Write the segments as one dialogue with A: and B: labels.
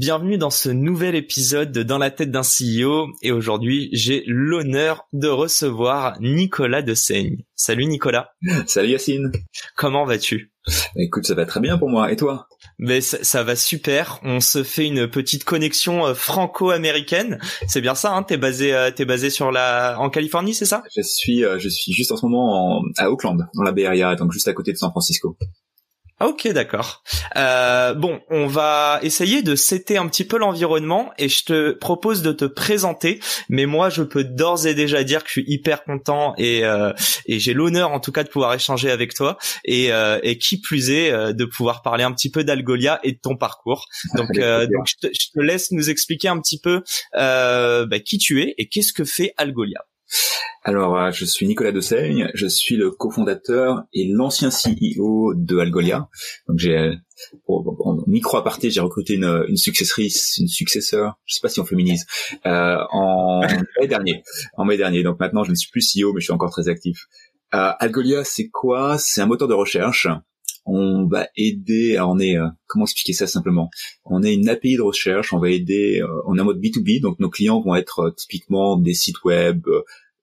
A: bienvenue dans ce nouvel épisode de Dans la tête d'un CEO et aujourd'hui j'ai l'honneur de recevoir Nicolas de Seigne. Salut Nicolas.
B: Salut Yacine.
A: Comment vas-tu?
B: Écoute, ça va très bien pour moi et toi?
A: Mais ça, va super. On se fait une petite connexion euh, franco-américaine. C'est bien ça, hein? T'es basé, euh, t'es basé sur la, en Californie, c'est ça?
B: Je suis, euh, je suis juste en ce moment à Oakland, dans la Bay Area, donc juste à côté de San Francisco.
A: Ok, d'accord. Euh, bon, on va essayer de setter un petit peu l'environnement et je te propose de te présenter. Mais moi, je peux d'ores et déjà dire que je suis hyper content et, euh, et j'ai l'honneur, en tout cas, de pouvoir échanger avec toi et, euh, et qui plus est, euh, de pouvoir parler un petit peu d'Algolia et de ton parcours. Donc, euh, donc je, te, je, te, laisse nous expliquer un petit peu bah, qui tu es et qu'est-ce que fait Algolia.
B: Alors, euh, je suis Nicolas Dessaigne, je suis le cofondateur et l'ancien CEO de Algolia. Donc, j'ai, en micro aparté, j'ai recruté une, une successrice, une successeur, je sais pas si on féminise, euh, en mai dernier. En mai dernier. Donc maintenant, je ne suis plus CEO, mais je suis encore très actif. Euh, Algolia, c'est quoi? C'est un moteur de recherche. On va aider, on est, euh, comment expliquer ça simplement? On est une API de recherche, on va aider, euh, on est en mode B2B, donc nos clients vont être typiquement des sites web,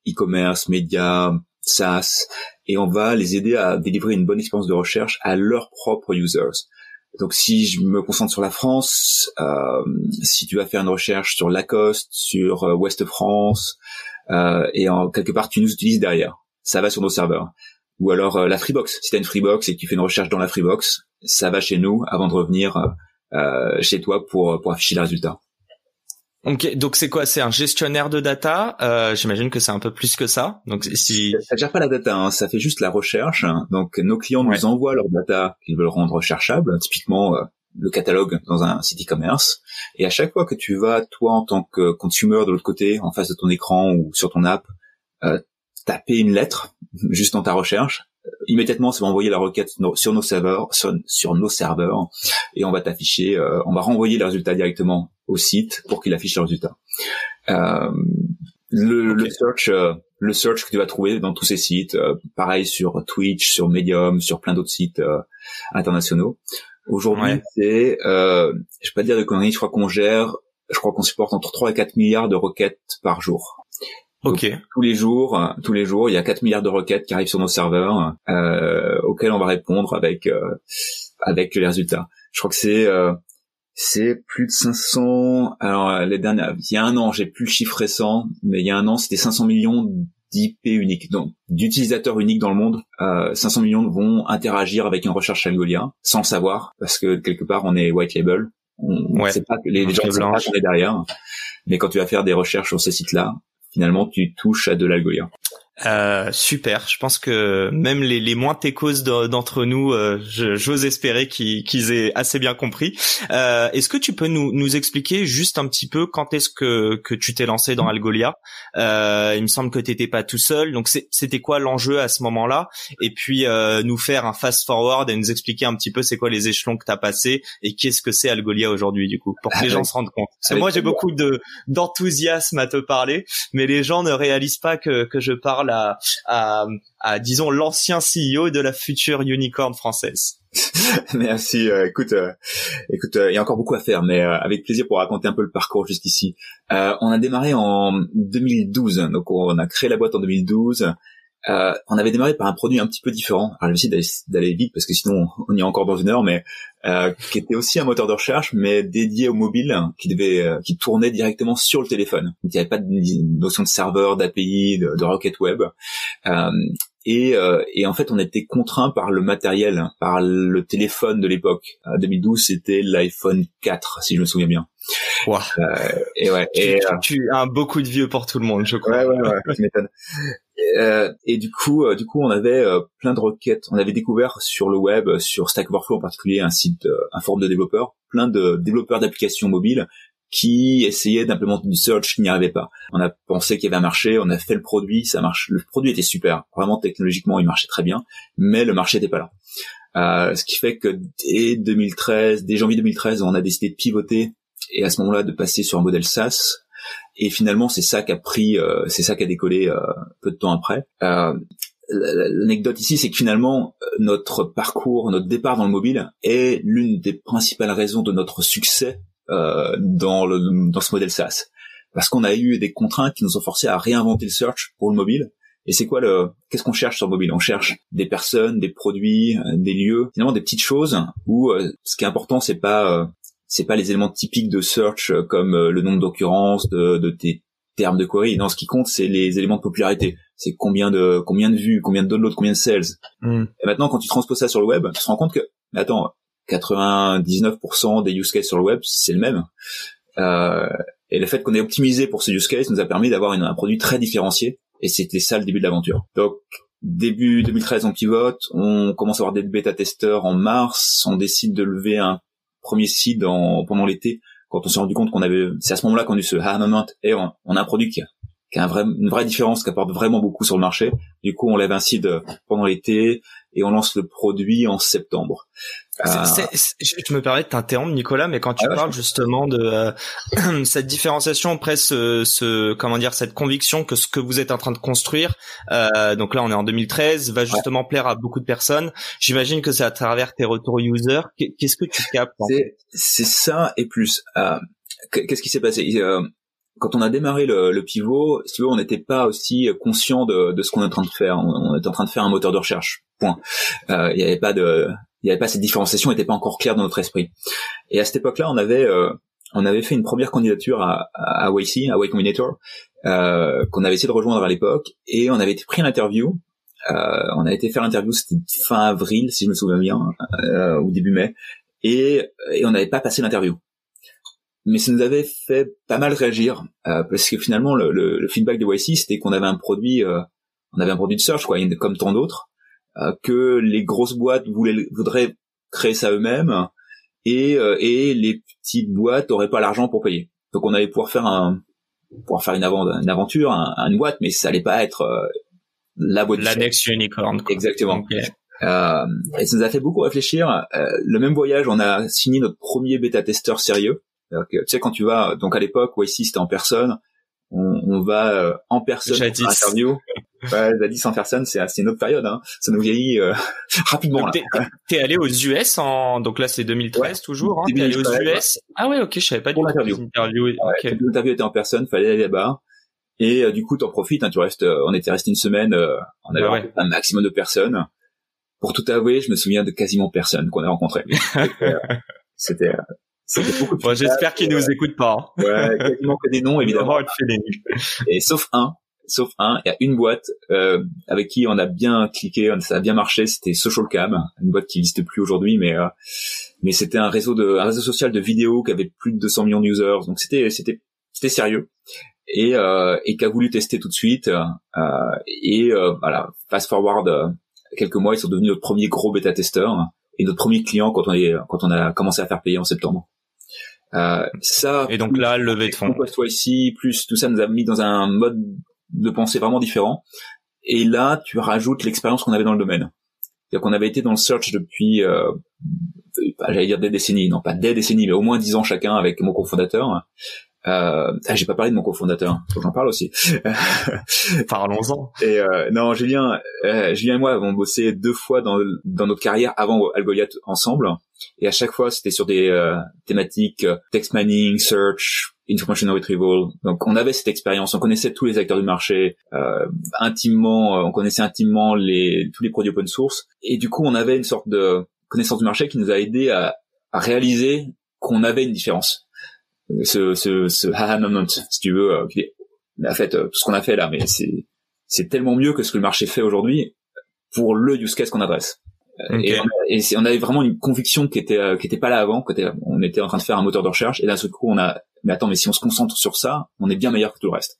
B: e-commerce, médias, SaaS, et on va les aider à délivrer une bonne expérience de recherche à leurs propres users. Donc si je me concentre sur la France, euh, si tu vas faire une recherche sur Lacoste, sur euh, Ouest France, euh, et en quelque part tu nous utilises derrière, ça va sur nos serveurs. Ou alors euh, la Freebox, si tu as une Freebox et que tu fais une recherche dans la Freebox, ça va chez nous avant de revenir euh, chez toi pour, pour afficher les résultats.
A: Ok, donc c'est quoi? C'est un gestionnaire de data? Euh, J'imagine que c'est un peu plus que ça. Donc si
B: ça gère pas la data, hein, ça fait juste la recherche. Donc nos clients nous envoient leur data qu'ils veulent rendre recherchable, typiquement euh, le catalogue dans un site e-commerce. Et à chaque fois que tu vas, toi en tant que consumer de l'autre côté, en face de ton écran ou sur ton app, euh, taper une lettre juste dans ta recherche, immédiatement ça va envoyer la requête sur nos serveurs sur, nos serveurs et on va t'afficher euh, on va renvoyer les résultats directement au site pour qu'il affiche euh, le, le, search euh, le search que tu vas trouver dans tous ces sites euh, pareil sur Twitch sur Medium sur plein d'autres sites internationaux. Aujourd'hui c'est je vais pas dire de conneries je crois qu'on gère je crois qu'on supporte entre 3 et 4 milliards de requêtes par jour
A: Ok.
B: tous les jours, euh, tous les jours, il y a 4 milliards de requêtes qui arrivent sur nos serveurs euh, auxquelles on va répondre avec euh, avec les résultats. Je crois que c'est euh, c'est plus de 500. Alors les dernières, il y a un an, j'ai plus le chiffre récent, mais il y a un an, c'était 500 millions d'IP uniques, donc d'utilisateurs uniques dans le monde. Euh, 500 millions vont interagir avec une recherche Algolia sans le savoir, parce que quelque part on est white label. On ne sait pas que les, les gens ne savent pas qu'on est derrière. Mais quand tu vas faire des recherches sur ces sites-là, finalement tu touches à de l'algolia.
A: Euh, super. Je pense que même les, les moins techos d'entre nous, euh, j'ose espérer qu'ils aient assez bien compris. Euh, est-ce que tu peux nous, nous expliquer juste un petit peu quand est-ce que, que tu t'es lancé dans Algolia? Euh, Il me semble que tu n'étais pas tout seul. Donc c'était quoi l'enjeu à ce moment-là? Et puis euh, nous faire un fast forward et nous expliquer un petit peu c'est quoi les échelons que tu as passé et qu'est-ce que c'est Algolia aujourd'hui du coup pour que les gens se rendent compte. Parce que moi j'ai beaucoup de d'enthousiasme à te parler, mais les gens ne réalisent pas que, que je parle à, disons l'ancien CEO de la future unicorn française.
B: Merci. Euh, écoute, euh, écoute, euh, il y a encore beaucoup à faire, mais avec plaisir pour raconter un peu le parcours jusqu'ici. on a démarré en 2012, donc on a créé la boîte en 2012. Euh, on avait démarré par un produit un petit peu différent. Alors, je vais d'aller vite parce que sinon on y est encore dans une heure, mais euh, qui était aussi un moteur de recherche, mais dédié au mobile, qui devait, euh, qui tournait directement sur le téléphone. Donc, il n'y avait pas de notion de serveur, d'API, de, de Rocket Web. Euh, et, euh, et, en fait, on était contraint par le matériel, par le téléphone de l'époque. En 2012, c'était l'iPhone 4, si je me souviens bien.
A: Wow. Euh, et ouais.
B: Et,
A: tu, tu, as beaucoup de vieux pour tout le monde, je crois.
B: Ouais, ouais, ouais. tu m'étonnes. Euh, et du coup, euh, du coup, on avait euh, plein de requêtes. On avait découvert sur le web, sur Stack Overflow en particulier, un site, un forum de développeurs, plein de développeurs d'applications mobiles qui essayaient d'implémenter du search, qui n'y arrivaient pas. On a pensé qu'il y avait un marché, on a fait le produit, ça marche. Le produit était super, vraiment technologiquement, il marchait très bien, mais le marché n'était pas là. Euh, ce qui fait que dès 2013, dès janvier 2013, on a décidé de pivoter et à ce moment-là de passer sur un modèle SaaS. Et finalement, c'est ça qui a pris, euh, c'est ça qui a décollé euh, peu de temps après. Euh, L'anecdote ici, c'est que finalement, notre parcours, notre départ dans le mobile est l'une des principales raisons de notre succès euh, dans, le, dans ce modèle SaaS. Parce qu'on a eu des contraintes qui nous ont forcé à réinventer le search pour le mobile. Et c'est quoi le qu'est-ce qu'on cherche sur le mobile? On cherche des personnes, des produits, des lieux, finalement des petites choses où ce qui est important c'est pas c'est pas les éléments typiques de search euh, comme euh, le nombre d'occurrences de, de tes termes de query. Non, ce qui compte, c'est les éléments de popularité. C'est combien de combien de vues, combien de downloads, combien de sales. Hmm. Et maintenant, quand tu transposes ça sur le web, tu te rends compte que, attends, 99% des use cases sur le web, c'est le même. Euh, et le fait qu'on ait optimisé pour ce use case nous a permis d'avoir un produit très différencié. Et c'était ça le début de l'aventure. Donc, début 2013, on pivote, on commence à avoir des bêta-testeurs en mars, on décide de lever un premier site pendant l'été, quand on s'est rendu compte qu'on avait, c'est à ce moment-là qu'on a eu ce moment et on, a un produit qui a, qui a vrai, une vraie différence, qui apporte vraiment beaucoup sur le marché. Du coup, on lève un site pendant l'été et on lance le produit en septembre.
A: Euh, je me permets de t'interrompre, Nicolas, mais quand tu ah parles justement de euh, cette différenciation, après ce, ce, comment dire, cette conviction que ce que vous êtes en train de construire, euh, donc là on est en 2013, va justement plaire à beaucoup de personnes. J'imagine que c'est à travers tes retours users. Qu'est-ce que tu captes
B: C'est ça et plus. Euh, Qu'est-ce qui s'est passé? Euh, quand on a démarré le, le pivot, si tu veux, on n'était pas aussi conscient de, de ce qu'on est en train de faire. On, on était en train de faire un moteur de recherche. Point. Il n'y avait pas de il n'y avait pas cette différenciation, n'était pas encore claire dans notre esprit. Et à cette époque-là, on avait euh, on avait fait une première candidature à, à, YC, à Y Combinator, euh, qu'on avait essayé de rejoindre à l'époque, et on avait été pris l'interview. Euh, on a été faire l'interview, c'était fin avril, si je me souviens bien, euh, ou début mai, et, et on n'avait pas passé l'interview. Mais ça nous avait fait pas mal réagir, euh, parce que finalement, le, le, le feedback de YC, c'était qu'on avait un produit, euh, on avait un produit de search, quoi, comme tant d'autres, que les grosses boîtes voulaient, voudraient créer ça eux-mêmes et, euh, et les petites boîtes auraient pas l'argent pour payer. Donc on allait pouvoir faire un pouvoir faire une, une aventure, un, une boîte, mais ça allait pas être euh, la boîte.
A: La next unicorn.
B: Exactement. Euh, et ça nous a fait beaucoup réfléchir. le même voyage, on a signé notre premier bêta testeur sérieux. tu sais quand tu vas, donc à l'époque, ici c'était en personne. On, on va en personne pour interview. Ouais, jadis en personne, c'est une autre période. Hein. Ça nous vieillit euh, rapidement.
A: T'es allé aux US en donc là c'est 2013 toujours. Hein, t'es allé aux US. Ah ouais, ok, je savais pas.
B: Pour l'interview. L'interview était en personne, fallait aller là-bas. Et euh, du coup, t'en profites. Hein, tu restes. Euh, on était resté une semaine. on avait un maximum de personnes. Pour tout avouer, je me souviens de quasiment personne qu'on a rencontré. C'était
A: c'était beaucoup de J'espère qu'ils nous écoutent pas.
B: Hein. Ouais, quasiment que des noms, évidemment. Et sauf un, sauf un. Il y a une boîte euh, avec qui on a bien cliqué, ça a bien marché. C'était SocialCam, une boîte qui n'existe plus aujourd'hui, mais euh, mais c'était un réseau de un réseau social de vidéos qui avait plus de 200 millions d'users. Donc c'était c'était c'était sérieux et euh, et qui a voulu tester tout de suite. Euh, et euh, voilà, fast forward euh, quelques mois, ils sont devenus notre premier gros bêta testeur et notre premier client quand on est quand on a commencé à faire payer en septembre.
A: Euh, ça et donc là levé de fonds
B: ici plus tout ça nous a mis dans un mode de pensée vraiment différent. Et là, tu rajoutes l'expérience qu'on avait dans le domaine. C'est-à-dire qu'on avait été dans le search depuis, euh, j'allais dire des décennies, non pas des décennies, mais au moins dix ans chacun avec mon cofondateur. Euh, ah, j'ai pas parlé de mon cofondateur, faut que j'en parle aussi.
A: Parlons-en.
B: Et euh, non, Julien, euh, Julien et moi avons bossé deux fois dans, dans notre carrière avant Algoliath ensemble, et à chaque fois c'était sur des euh, thématiques euh, text mining, search, information retrieval. Donc on avait cette expérience, on connaissait tous les acteurs du marché euh, intimement, on connaissait intimement les tous les produits open source, et du coup on avait une sorte de connaissance du marché qui nous a aidé à, à réaliser qu'on avait une différence ce, ce, ce haha moment, si tu veux. Euh, en fait, euh, tout ce qu'on a fait là, mais c'est, c'est tellement mieux que ce que le marché fait aujourd'hui pour le use case qu'on adresse. Euh, et, on, avait vraiment une conviction qui était qui était pas là avant. Était, on était en train de faire un moteur de recherche et d'un seul coup on a mais attends mais si on se concentre sur ça, on est bien meilleur que tout le reste.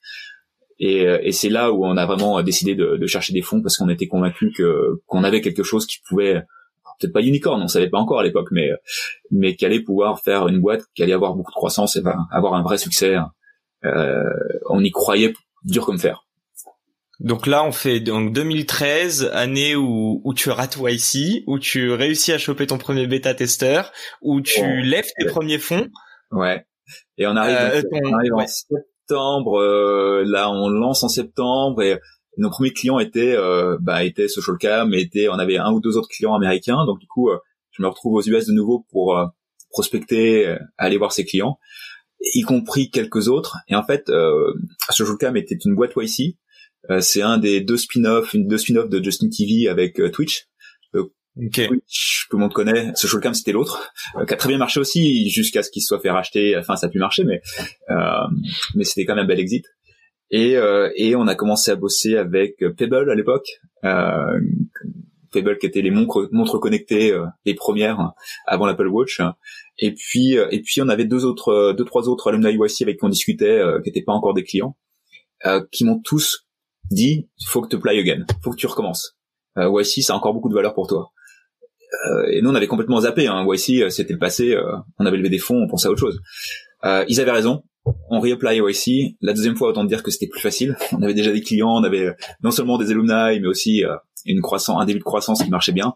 B: Et, et c'est là où on a vraiment décidé de, de chercher des fonds parce qu'on était convaincu que qu'on avait quelque chose qui pouvait peut-être pas unicorn, on savait pas encore à l'époque, mais mais qui allait pouvoir faire une boîte qui allait avoir beaucoup de croissance et avoir un vrai succès. Euh, on y croyait dur comme fer.
A: Donc là, on fait donc 2013, année où, où tu rates YC, où tu réussis à choper ton premier bêta testeur, où tu lèves tes premiers fonds.
B: Ouais. Et on arrive, euh, on arrive en septembre. Euh, là, on lance en septembre et nos premiers clients étaient, euh, bah, étaient SocialCam, étaient, on avait un ou deux autres clients américains. Donc du coup, euh, je me retrouve aux US de nouveau pour prospecter, aller voir ces clients, y compris quelques autres. Et en fait, SocialCam était une boîte YC euh, c'est un des deux spin-offs, une deux spin-offs de Justin TV avec euh, Twitch.
A: Euh, okay.
B: Twitch, tout le monde connaît. Socialcam, c'était l'autre, qui a très bien marché aussi jusqu'à ce qu'il soit fait racheter. Enfin, ça a pu marcher, mais mais c'était quand même un bel exit. Et et on a commencé à bosser avec Pebble à l'époque. Pebble qui était les montres, montres connectées, les premières avant l'Apple Watch. Et puis et puis on avait deux autres, deux trois autres alumni YC avec qui on discutait, qui n'étaient pas encore des clients, qui m'ont tous dit faut que tu play again, faut que tu recommences. Euh, YC, ça a encore beaucoup de valeur pour toi. Euh, et nous, on avait complètement zappé. Hein. YC, euh, c'était le passé. Euh, on avait levé des fonds, on pensait à autre chose. Euh, ils avaient raison. On reapply YC. La deuxième fois, autant dire que c'était plus facile. On avait déjà des clients, on avait non seulement des alumni, mais aussi une croissance, un début de croissance qui marchait bien.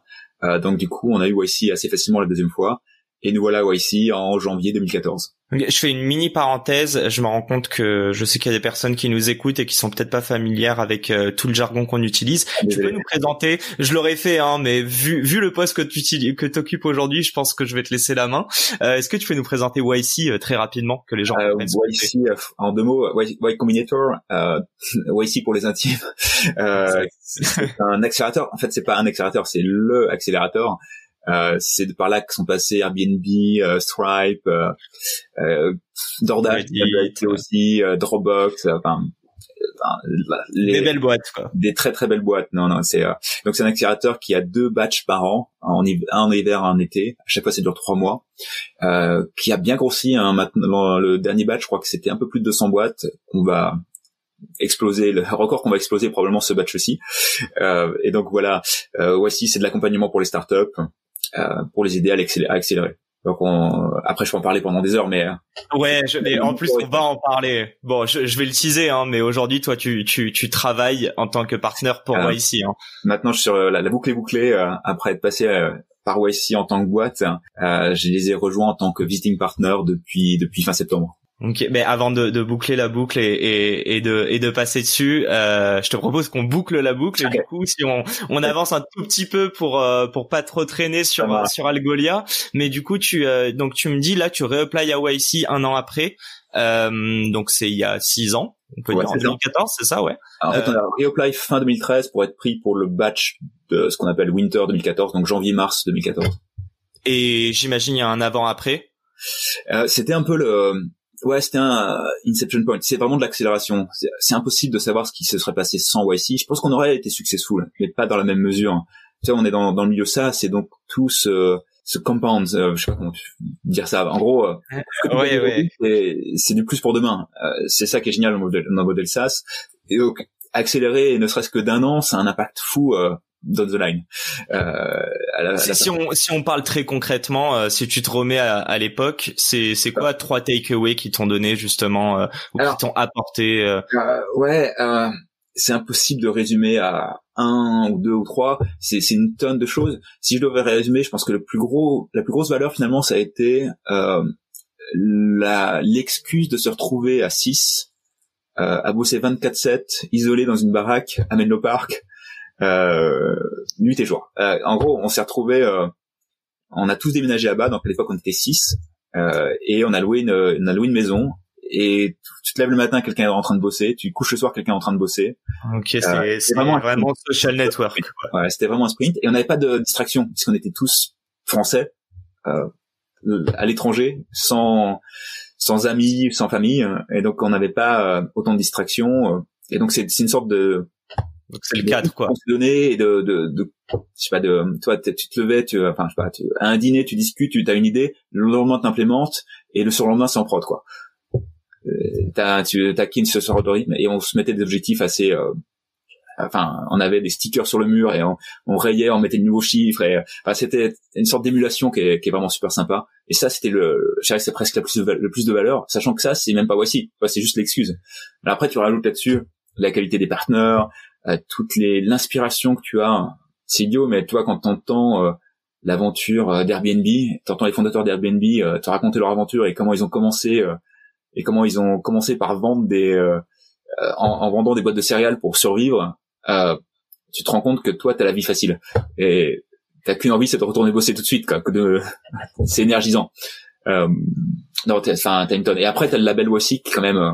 B: donc du coup, on a eu YC assez facilement la deuxième fois. Et nous voilà YC en janvier 2014.
A: Je fais une mini parenthèse. Je me rends compte que je sais qu'il y a des personnes qui nous écoutent et qui sont peut-être pas familières avec euh, tout le jargon qu'on utilise. Tu peux nous présenter Je l'aurais fait, hein, mais vu vu le poste que tu que t'occupes aujourd'hui, je pense que je vais te laisser la main. Euh, Est-ce que tu peux nous présenter YC euh, très rapidement que les gens
B: euh, YC euh, en deux mots, Y, Combinator, YC pour les intimes. c'est un accélérateur. En fait, c'est pas un accélérateur, c'est le accélérateur. Euh, c'est par là que sont passés Airbnb, euh, Stripe, euh, euh DoorDash aussi, Dropbox, enfin
A: les, des belles boîtes quoi.
B: Des très très belles boîtes. Non non, c'est donc c'est un accélérateur qui a deux batchs par an, en un en hiver, un en été. À chaque fois, ça dure trois mois. Euh, qui a bien grossi. Hein, maintenant, le dernier batch, je crois que c'était un peu plus de 200 boîtes qu'on va exploser le record qu'on va exploser probablement ce batch aussi euh, et donc voilà euh, voici c'est de l'accompagnement pour les startups pour les aider à, accélérer. Donc on... après je peux en parler pendant des heures, mais
A: euh, ouais, je... et en plus on va en parler. Bon, je, je vais le teaser, hein, mais aujourd'hui toi tu, tu, tu travailles en tant que partenaire pour euh, YC. Hein.
B: Maintenant je suis sur la, la boucle est bouclée euh, après être passé par YC en tant que boîte. je les ai rejoints en tant que visiting partner depuis depuis fin septembre.
A: Ok, mais avant de, de, boucler la boucle et, et, et, de, et de passer dessus, euh, je te propose qu'on boucle la boucle. Et du coup, si on, on avance un tout petit peu pour euh, pour pas trop traîner sur sur Algolia, mais du coup, tu euh, donc tu me dis là, tu réapplies à YC un an après, euh, donc c'est il y a six ans. On peut dire en 2014, c'est ça, ouais?
B: en fait, on a réapply fin 2013 pour être pris pour le batch de ce qu'on appelle Winter 2014, donc janvier-mars 2014.
A: Et j'imagine il y a un avant-après.
B: C'était un peu le ouais, c'était un euh, Inception Point. C'est vraiment de l'accélération. C'est impossible de savoir ce qui se serait passé sans YC. Je pense qu'on aurait été successful, mais pas dans la même mesure. Tu sais, on est dans, dans le milieu ça, c'est donc tout ce, ce compound, euh, je sais pas comment dire ça. En gros, euh, c'est du plus pour demain. c'est ça qui est génial dans le modèle, dans le modèle SaaS. Et donc, accélérer, ne serait-ce que d'un an, ça a un impact fou down the line.
A: Euh, si, on si on parle très concrètement, euh, si tu te remets à, à l'époque, c'est c'est quoi trois takeaways qui t'ont donné justement euh, ou qui t'ont apporté
B: euh, Ouais, c'est impossible de résumer à un ou deux ou trois. C'est c'est une tonne de choses. Si je devais résumer, je pense que le plus gros la plus grosse valeur finalement, ça a été la l'excuse de se retrouver à 6 à bosser 24/7 isolé dans une baraque à Menlo Park euh, nuit et jour. Euh, en gros, on s'est retrouvé, euh, on a tous déménagé à bas, donc à l'époque on était six, euh, et on a loué une, on a loué une maison. Et tu te lèves le matin, quelqu'un est en train de bosser. Tu couches le soir, quelqu'un est en train de bosser.
A: Ok, c'est vraiment, vraiment social network.
B: Ouais, c'était vraiment un sprint. Et on n'avait pas de distraction puisqu'on était tous français euh, à l'étranger, sans sans amis, sans famille, et donc on n'avait pas autant de distractions. Et donc c'est une sorte de
A: donc c'est le cadre quoi.
B: Se donner et de, de, de, je sais pas de, toi tu te levais, tu, enfin je sais pas, tu, à un dîner tu discutes, tu as une idée, le lendemain t'implémentes et le surlendemain c'est en prod quoi. t'as tu taquines ce sort de rythme et on se mettait des objectifs assez enfin on avait des stickers sur le mur et on, on rayait on mettait de nouveaux chiffres et enfin, c'était une sorte d'émulation qui est, qui est vraiment super sympa et ça c'était le je c'est presque la plus de, le plus de valeur sachant que ça c'est même pas voici c'est juste l'excuse après tu rajoutes là-dessus la qualité des partenaires euh, toutes les l'inspiration que tu as c'est idiot mais toi quand t'entends euh, l'aventure euh, d'Airbnb t'entends les fondateurs d'Airbnb euh, te raconter leur aventure et comment ils ont commencé et comment ils ont commencé par vendre des en, en, vendant des boîtes de céréales pour survivre euh, tu te rends compte que toi, t'as la vie facile. Et t'as qu'une envie, c'est de retourner bosser tout de suite, quoi. Que de... c'est énergisant. Euh, non, enfin, t'as une tonne. Et après, t'as le label Wassi qui quand même, euh,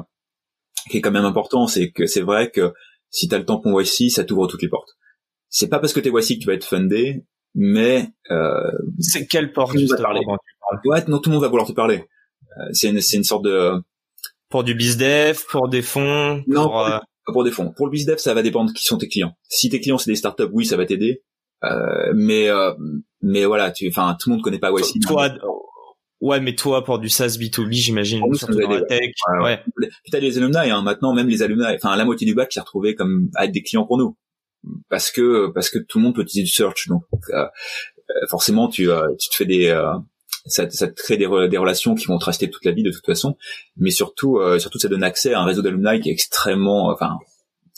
B: qui est quand même important. C'est que c'est vrai que si t'as le tampon Wassi, ça t'ouvre toutes les portes. C'est pas parce que t'es Wassi que tu vas être fundé, mais euh,
A: c'est quelle porte tu
B: parler. Ouais, non, tout le monde va vouloir te parler. Euh, c'est une, c'est une sorte de
A: pour du bizdev, pour des fonds,
B: non,
A: pour,
B: euh, pour des fonds. Pour le bizdev, ça va dépendre qui sont tes clients. Si tes clients c'est des startups, oui, ça va t'aider. Euh, mais euh, mais voilà, tu, enfin, tout le monde connaît pas YC.
A: Toi, ouais, mais toi pour du SaaS B2B, j'imagine, surtout dans la tech. Ouais. ouais.
B: T'as les alumni, hein, maintenant même les alumni, enfin la moitié du bac s'est retrouvé comme à être des clients pour nous, parce que parce que tout le monde peut utiliser du search, donc euh, euh forcément tu euh, tu te fais des ça, ça te crée des, des, relations qui vont te rester toute la vie de toute façon, mais surtout, euh, surtout ça donne accès à un réseau d'alumni qui est extrêmement, enfin,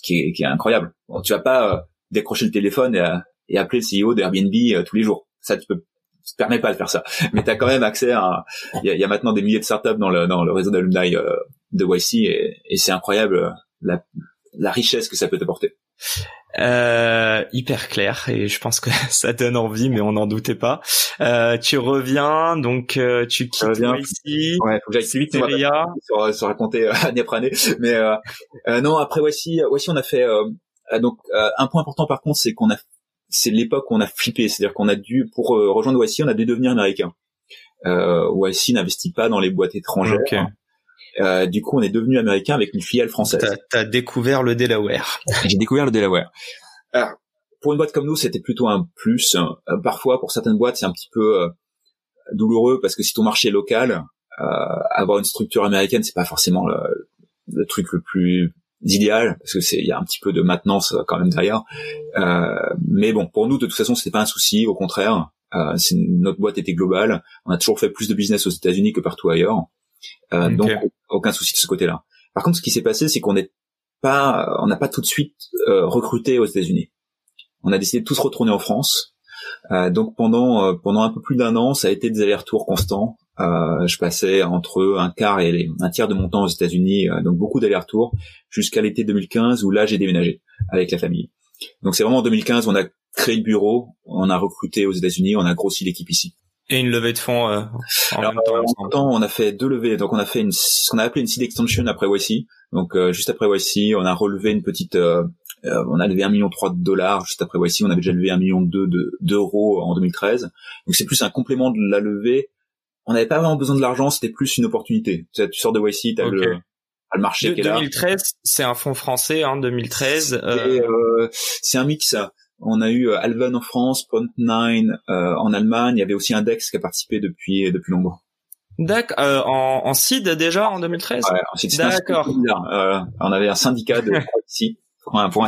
B: qui est, qui est incroyable. Bon, tu vas pas euh, décrocher le téléphone et, et appeler le CEO d'Airbnb euh, tous les jours. Ça, tu peux, te permets pas de faire ça. Mais tu as quand même accès à, il y a, maintenant des milliers de startups dans le, dans le réseau d'alumni de YC et, et c'est incroyable la, la richesse que ça peut t'apporter.
A: Euh, hyper clair et je pense que ça donne envie mais on n'en doutait pas euh, tu reviens donc euh, tu quittes ici
B: ouais faut que j'aille vite sur, sur raconter euh, année après année mais euh, euh, non après voici voici on a fait donc un point important par contre c'est qu'on a c'est l'époque où on a flippé c'est-à-dire qu'on a dû pour rejoindre voici on a dû devenir américain euh, voici n'investit pas dans les boîtes étrangères euh, du coup, on est devenu américain avec une filiale française.
A: T'as as découvert le Delaware.
B: J'ai découvert le Delaware. Alors, pour une boîte comme nous, c'était plutôt un plus. Euh, parfois, pour certaines boîtes, c'est un petit peu euh, douloureux parce que si ton marché est local, avoir une structure américaine, c'est pas forcément le, truc le plus idéal parce que c'est il y a un petit peu de maintenance quand même derrière. mais bon, pour nous, de toute façon, c'était pas un souci. Au contraire, notre boîte était globale. On a toujours fait plus de business aux États-Unis que partout ailleurs. Euh, donc aucun souci de ce côté-là. Par contre, ce qui s'est passé, c'est qu'on n'est pas, on n'a pas tout de suite euh, recruté aux États-Unis. On a décidé de tous retourner en France. Euh, donc pendant euh, pendant un peu plus d'un an, ça a été des allers-retours constants. Euh, je passais entre un quart et un tiers de mon temps aux États-Unis, donc beaucoup d'allers-retours jusqu'à l'été 2015 où là j'ai déménagé avec la famille. Donc c'est vraiment en 2015 on a créé le bureau, on a recruté aux États-Unis, on a grossi l'équipe ici.
A: Et une levée de fonds euh, en
B: même temps. En temps, on a fait deux levées. Donc on a fait une, ce qu'on a appelé une seed extension après YC. Donc euh, juste après YC, on a relevé une petite, euh, euh on a levé un million trois de dollars. Juste après YC, on avait déjà levé un million deux d'euros en 2013. Donc c'est plus un complément de la levée. On n'avait pas vraiment besoin de l'argent, c'était plus une opportunité. Tu, sais, tu sors de YC, t'as le le marché qui est
A: 2013, c'est un fonds français, hein, 2013.
B: Euh... c'est un mix. On a eu euh, Alven en France, Point9 euh, en Allemagne. Il y avait aussi Index qui a participé depuis depuis longtemps.
A: D'accord. Euh, en, en seed déjà en 2013.
B: Ouais, en. D'accord. Euh, on avait un syndicat de ici pour un, pour un.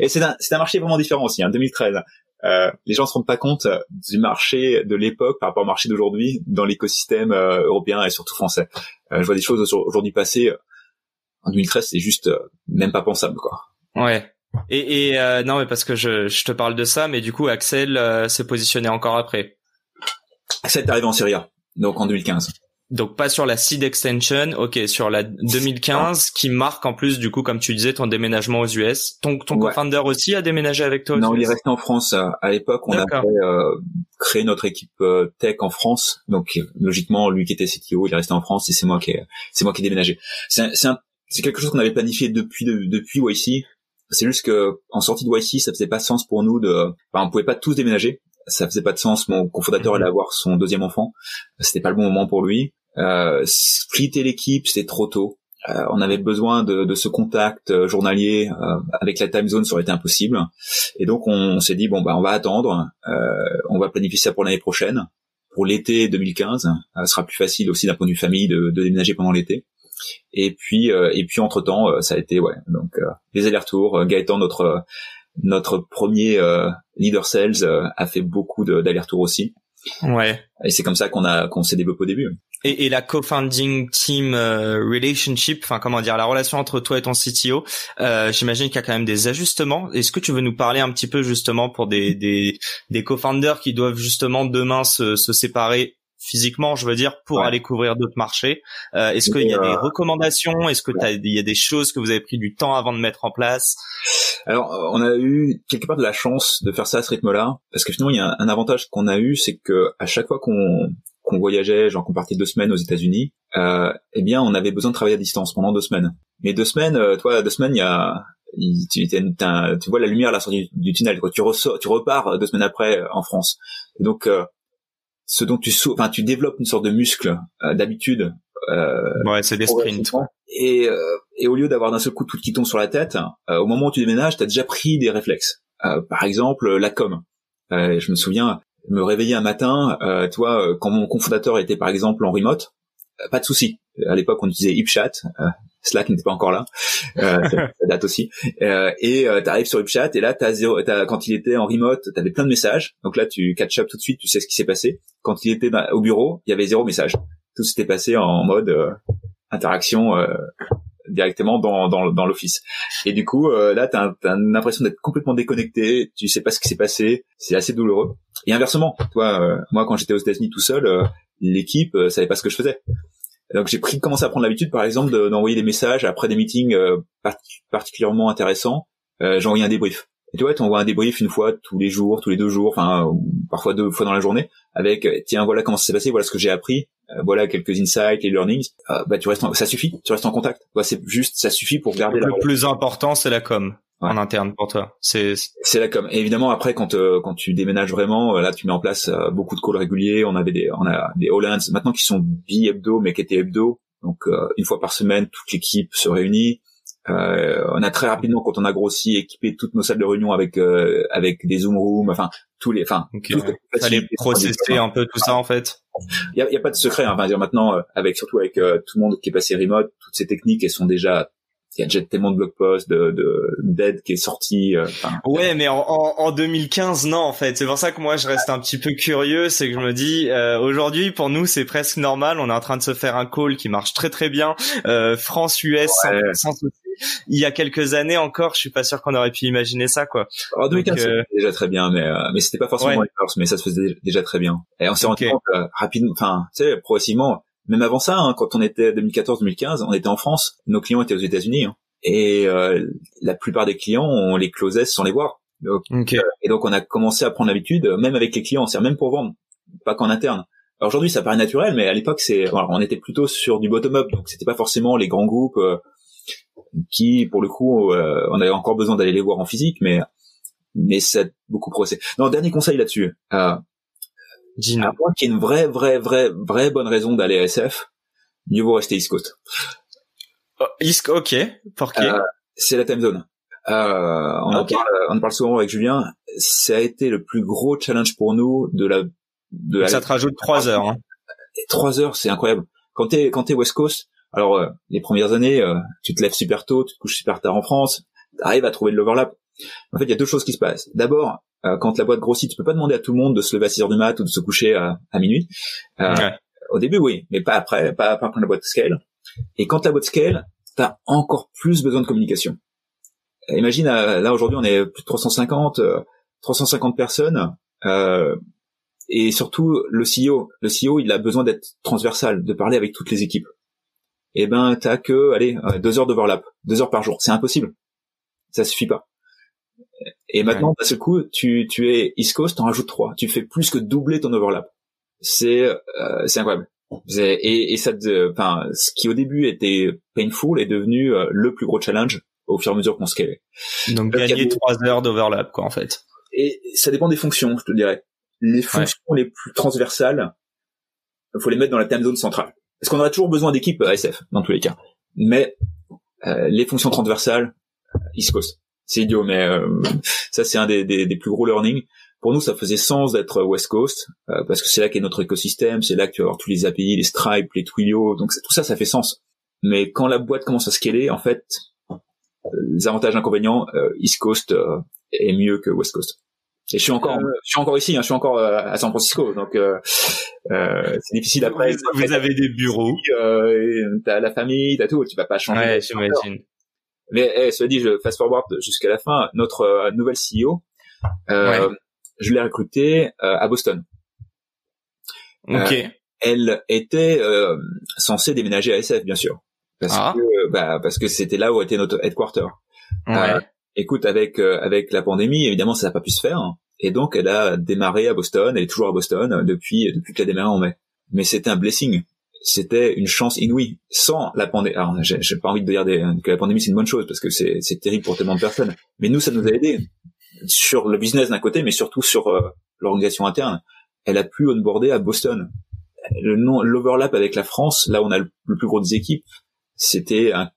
B: Et c'est un c'est un marché vraiment différent aussi. En hein, 2013. Euh, les gens se rendent pas compte du marché de l'époque par rapport au marché d'aujourd'hui dans l'écosystème euh, européen et surtout français. Euh, je vois des choses aujourd'hui passées en 2013, c'est juste même pas pensable quoi.
A: Ouais. Et, et euh, non, mais parce que je, je, te parle de ça, mais du coup, Axel euh, s'est positionné encore après.
B: Axel est arrivé en Syria, donc en 2015.
A: Donc pas sur la seed extension, ok, sur la 2015 qui marque en plus du coup comme tu disais ton déménagement aux US. Ton ton co-founder aussi a déménagé avec toi.
B: non, il est resté en France. À l'époque, on avait euh, créé notre équipe euh, tech en France. Donc logiquement, lui qui était CTO, il est resté en France et c'est moi qui c'est moi qui ai déménagé. C'est c'est c'est quelque chose qu'on avait planifié depuis de, depuis YC. C'est juste que en sortie de YC, ça faisait pas sens pour nous de, enfin, on pouvait pas tous déménager. Ça faisait pas de sens. Mon cofondateur allait avoir son deuxième enfant. C'était pas le bon moment pour lui. Euh, splitter l'équipe, c'était trop tôt. Euh, on avait besoin de, de ce contact euh, journalier euh, avec la time zone, ça aurait été impossible. Et donc on, s'est dit bon bah on va attendre, euh, on va planifier ça pour l'année prochaine, pour l'été 2015. ce sera plus facile aussi d'un point de vue famille de, de déménager pendant l'été. Et puis et puis entre temps, ça a été ouais donc les allers-retours. Gaëtan, notre notre premier leader sales, a fait beaucoup d'allers-retours aussi.
A: Ouais.
B: Et c'est comme ça qu'on a qu'on s'est développé au début.
A: Et, et la co-founding team euh, relationship, enfin comment dire, la relation entre toi et ton CTO, euh, j'imagine qu'il y a quand même des ajustements. Est-ce que tu veux nous parler un petit peu justement pour des des, des co-founders qui doivent justement demain se, se séparer physiquement, je veux dire, pour aller couvrir d'autres marchés. Euh, Est-ce qu'il y a des euh, recommandations? Est-ce que il y a des choses que vous avez pris du temps avant de mettre en place?
B: Alors, on a eu quelque part de la chance de faire ça à ce rythme-là, parce que finalement, il y a un, avantage qu'on a eu, c'est que à chaque fois qu'on qu'on voyageait, genre qu'on partait deux semaines aux États-Unis, euh, eh bien, on avait besoin de travailler à distance pendant deux semaines. Mais deux semaines, euh, toi, deux semaines, il y a tu, tu, vois la lumière à la sortie du, tunnel. Quoi. Tu ressors, tu repars deux semaines après euh, en France. Et donc, euh, ce dont tu enfin tu développes une sorte de muscle euh, d'habitude
A: euh, ouais c'est des sprints.
B: et euh, et au lieu d'avoir d'un seul coup tout qui tombe sur la tête euh, au moment où tu déménages tu as déjà pris des réflexes. Par exemple la com. Je me souviens me réveiller un matin toi quand mon cofondateur était par exemple en remote pas de souci. À l'époque on utilisait HipChat Slack n'était pas encore là, euh, ça, date aussi. Euh, et euh, t'arrives sur chat et là t'as zéro, as, quand il était en remote, t'avais plein de messages. Donc là tu catch up tout de suite, tu sais ce qui s'est passé. Quand il était au bureau, il y avait zéro message. Tout s'était passé en mode euh, interaction euh, directement dans, dans, dans l'office. Et du coup là t'as as, l'impression d'être complètement déconnecté. Tu sais pas ce qui s'est passé. C'est assez douloureux. Et inversement, toi, moi quand j'étais aux États-Unis tout seul, l'équipe savait pas ce que je faisais. Donc j'ai commencé à prendre l'habitude, par exemple, d'envoyer des messages après des meetings euh, particulièrement intéressants. Euh, J'envoie un débrief. Et tu vois, tu envoies un débrief une fois tous les jours, tous les deux jours, enfin parfois deux fois dans la journée, avec euh, tiens voilà comment ça s'est passé, voilà ce que j'ai appris, euh, voilà quelques insights et learnings. bah tu restes, ça suffit, tu restes en contact. c'est juste, ça suffit pour garder.
A: Le plus important, c'est la com en interne pour toi. C'est
B: c'est la com. Et évidemment après quand euh, quand tu déménages vraiment, euh, là tu mets en place euh, beaucoup de calls réguliers. On avait des on a des Hollands maintenant qui sont bi-hebdo mais qui étaient hebdo. Donc une fois par semaine, toute l'équipe se réunit. On a très rapidement quand on a grossi équipé toutes nos salles de réunion avec avec des Zoom rooms, enfin tous les, enfin
A: okay, fallait processer un peu tout ça en fait.
B: Il y a, y a, pas de secret. Hein, dire maintenant avec surtout avec tout le monde qui est passé remote, toutes ces techniques elles sont déjà il y a déjà tellement de blog posts de d'aide qui est sorti euh,
A: ouais mais en, en, 2015 non en fait. C'est pour ça que moi je reste un petit peu curieux c'est que je me dis euh, aujourd'hui pour nous c'est presque normal. On est en train de se faire un call qui marche très très bien. Euh, France US sans, souci il y a quelques années encore je suis pas sûr qu'on aurait pu imaginer ça quoi
B: en 2015 c'était déjà très bien mais mais c'était pas forcément ouais. mais ça se faisait déjà très bien et on s'est rendu compte rapidement enfin tu sais progressivement même avant ça, hein, quand on était 2014-2015, on était en France, nos clients étaient aux États-Unis, hein. et euh, la plupart des clients, on les closait sans les voir. Donc, euh, et donc on a commencé à prendre l'habitude, même avec les clients, c'est même pour vendre, pas qu'en interne. Alors aujourd'hui, ça paraît naturel, mais à l'époque, c'est, on était plutôt sur du bottom-up, donc c'était pas forcément les grands groupes euh, qui, pour le coup, on avait encore besoin d'aller les voir en physique, mais mais ça a beaucoup progressé. Non, dernier conseil là-dessus. Euh, Dis-nous. À moins qu'il y ait une vraie, vraie, vraie, vraie bonne raison d'aller à SF, mieux vaut rester East Coast.
A: Oh, East, ok. Pour qui? Euh,
B: C'est la time zone. Euh, on, en parle, on en parle souvent avec Julien. Ça a été le plus gros challenge pour nous de la. De
A: la... Ça te rajoute trois heures. Hein.
B: Trois heures, c'est incroyable. Quand t'es quand t'es West Coast, alors euh, les premières années, euh, tu te lèves super tôt, tu te couches super tard en France, t'arrives à trouver de l'overlap. En fait, il y a deux choses qui se passent. D'abord, euh, quand la boîte grossit, tu peux pas demander à tout le monde de se lever à 6 heures du mat ou de se coucher à, à minuit. Euh, Au début, oui, mais pas après, pas, pas quand la boîte scale. Et quand la boîte scale, t'as encore plus besoin de communication. Euh, imagine, euh, là aujourd'hui, on est plus de 350, 350 personnes, et surtout le CEO. Le CEO, il a besoin d'être transversal, de parler avec toutes les équipes. Et eh ben, t'as que, allez, deux heures d'overlap, deux heures par jour. C'est impossible. Ça suffit pas. Et maintenant, à ce coup, tu, tu es East Coast, t'en rajoutes trois. Tu fais plus que doubler ton overlap. C'est, euh, c'est incroyable. Et, et ça, enfin, ce qui au début était painful est devenu euh, le plus gros challenge au fur et à mesure qu'on scalait.
A: Donc gagner trois heures d'overlap, quoi, en fait.
B: Et ça dépend des fonctions, je te dirais. Les fonctions les plus transversales, il faut les mettre dans la time zone centrale. Parce qu'on aurait toujours besoin d'équipes ASF, dans tous les cas. Mais euh, les fonctions transversales, East Coast c'est idiot, mais euh, ça c'est un des, plus gros learnings. Pour nous, ça faisait sens d'être West Coast euh, parce que c'est là qu'est notre écosystème, c'est là que tu vas avoir tous les API, les Stripe, les Twilio, donc tout ça, ça fait sens. mais quand la boîte commence à scaler, en fait, les avantages inconvénients, East Coast est mieux que West Coast. Et je suis encore, je suis encore ici, hein, je suis encore à San Francisco, donc euh, c'est difficile après.
A: Vous, avez des bureaux,
B: euh, t'as la famille, t'as tout, tu vas pas changer.
A: Ouais, j'imagine.
B: Mais eh, cela dit, je fast forward jusqu'à la fin. Notre euh, nouvelle CEO, euh, je l'ai recrutée euh, à Boston.
A: Ok.
B: elle était censée déménager à SF, bien sûr, parce ah. que bah, parce que c'était là où était notre headquarter. Ouais. Écoute, avec avec la pandémie, évidemment, ça n'a pas pu se faire, et donc elle a démarré à Boston. Elle est toujours à Boston depuis depuis qu'elle a démarré en mai. Mais c'était un blessing c'était une chance inouïe. Sans la pandémie, alors j'ai pas envie de dire que la pandémie c'est une bonne chose parce que c'est terrible pour tellement de personnes, mais nous ça nous a aidé sur le business d'un côté, mais surtout sur euh, l'organisation interne. Elle a pu onboarder à Boston. Le l'overlap avec la France, là où on a le, plus gros des équipes, c'était un,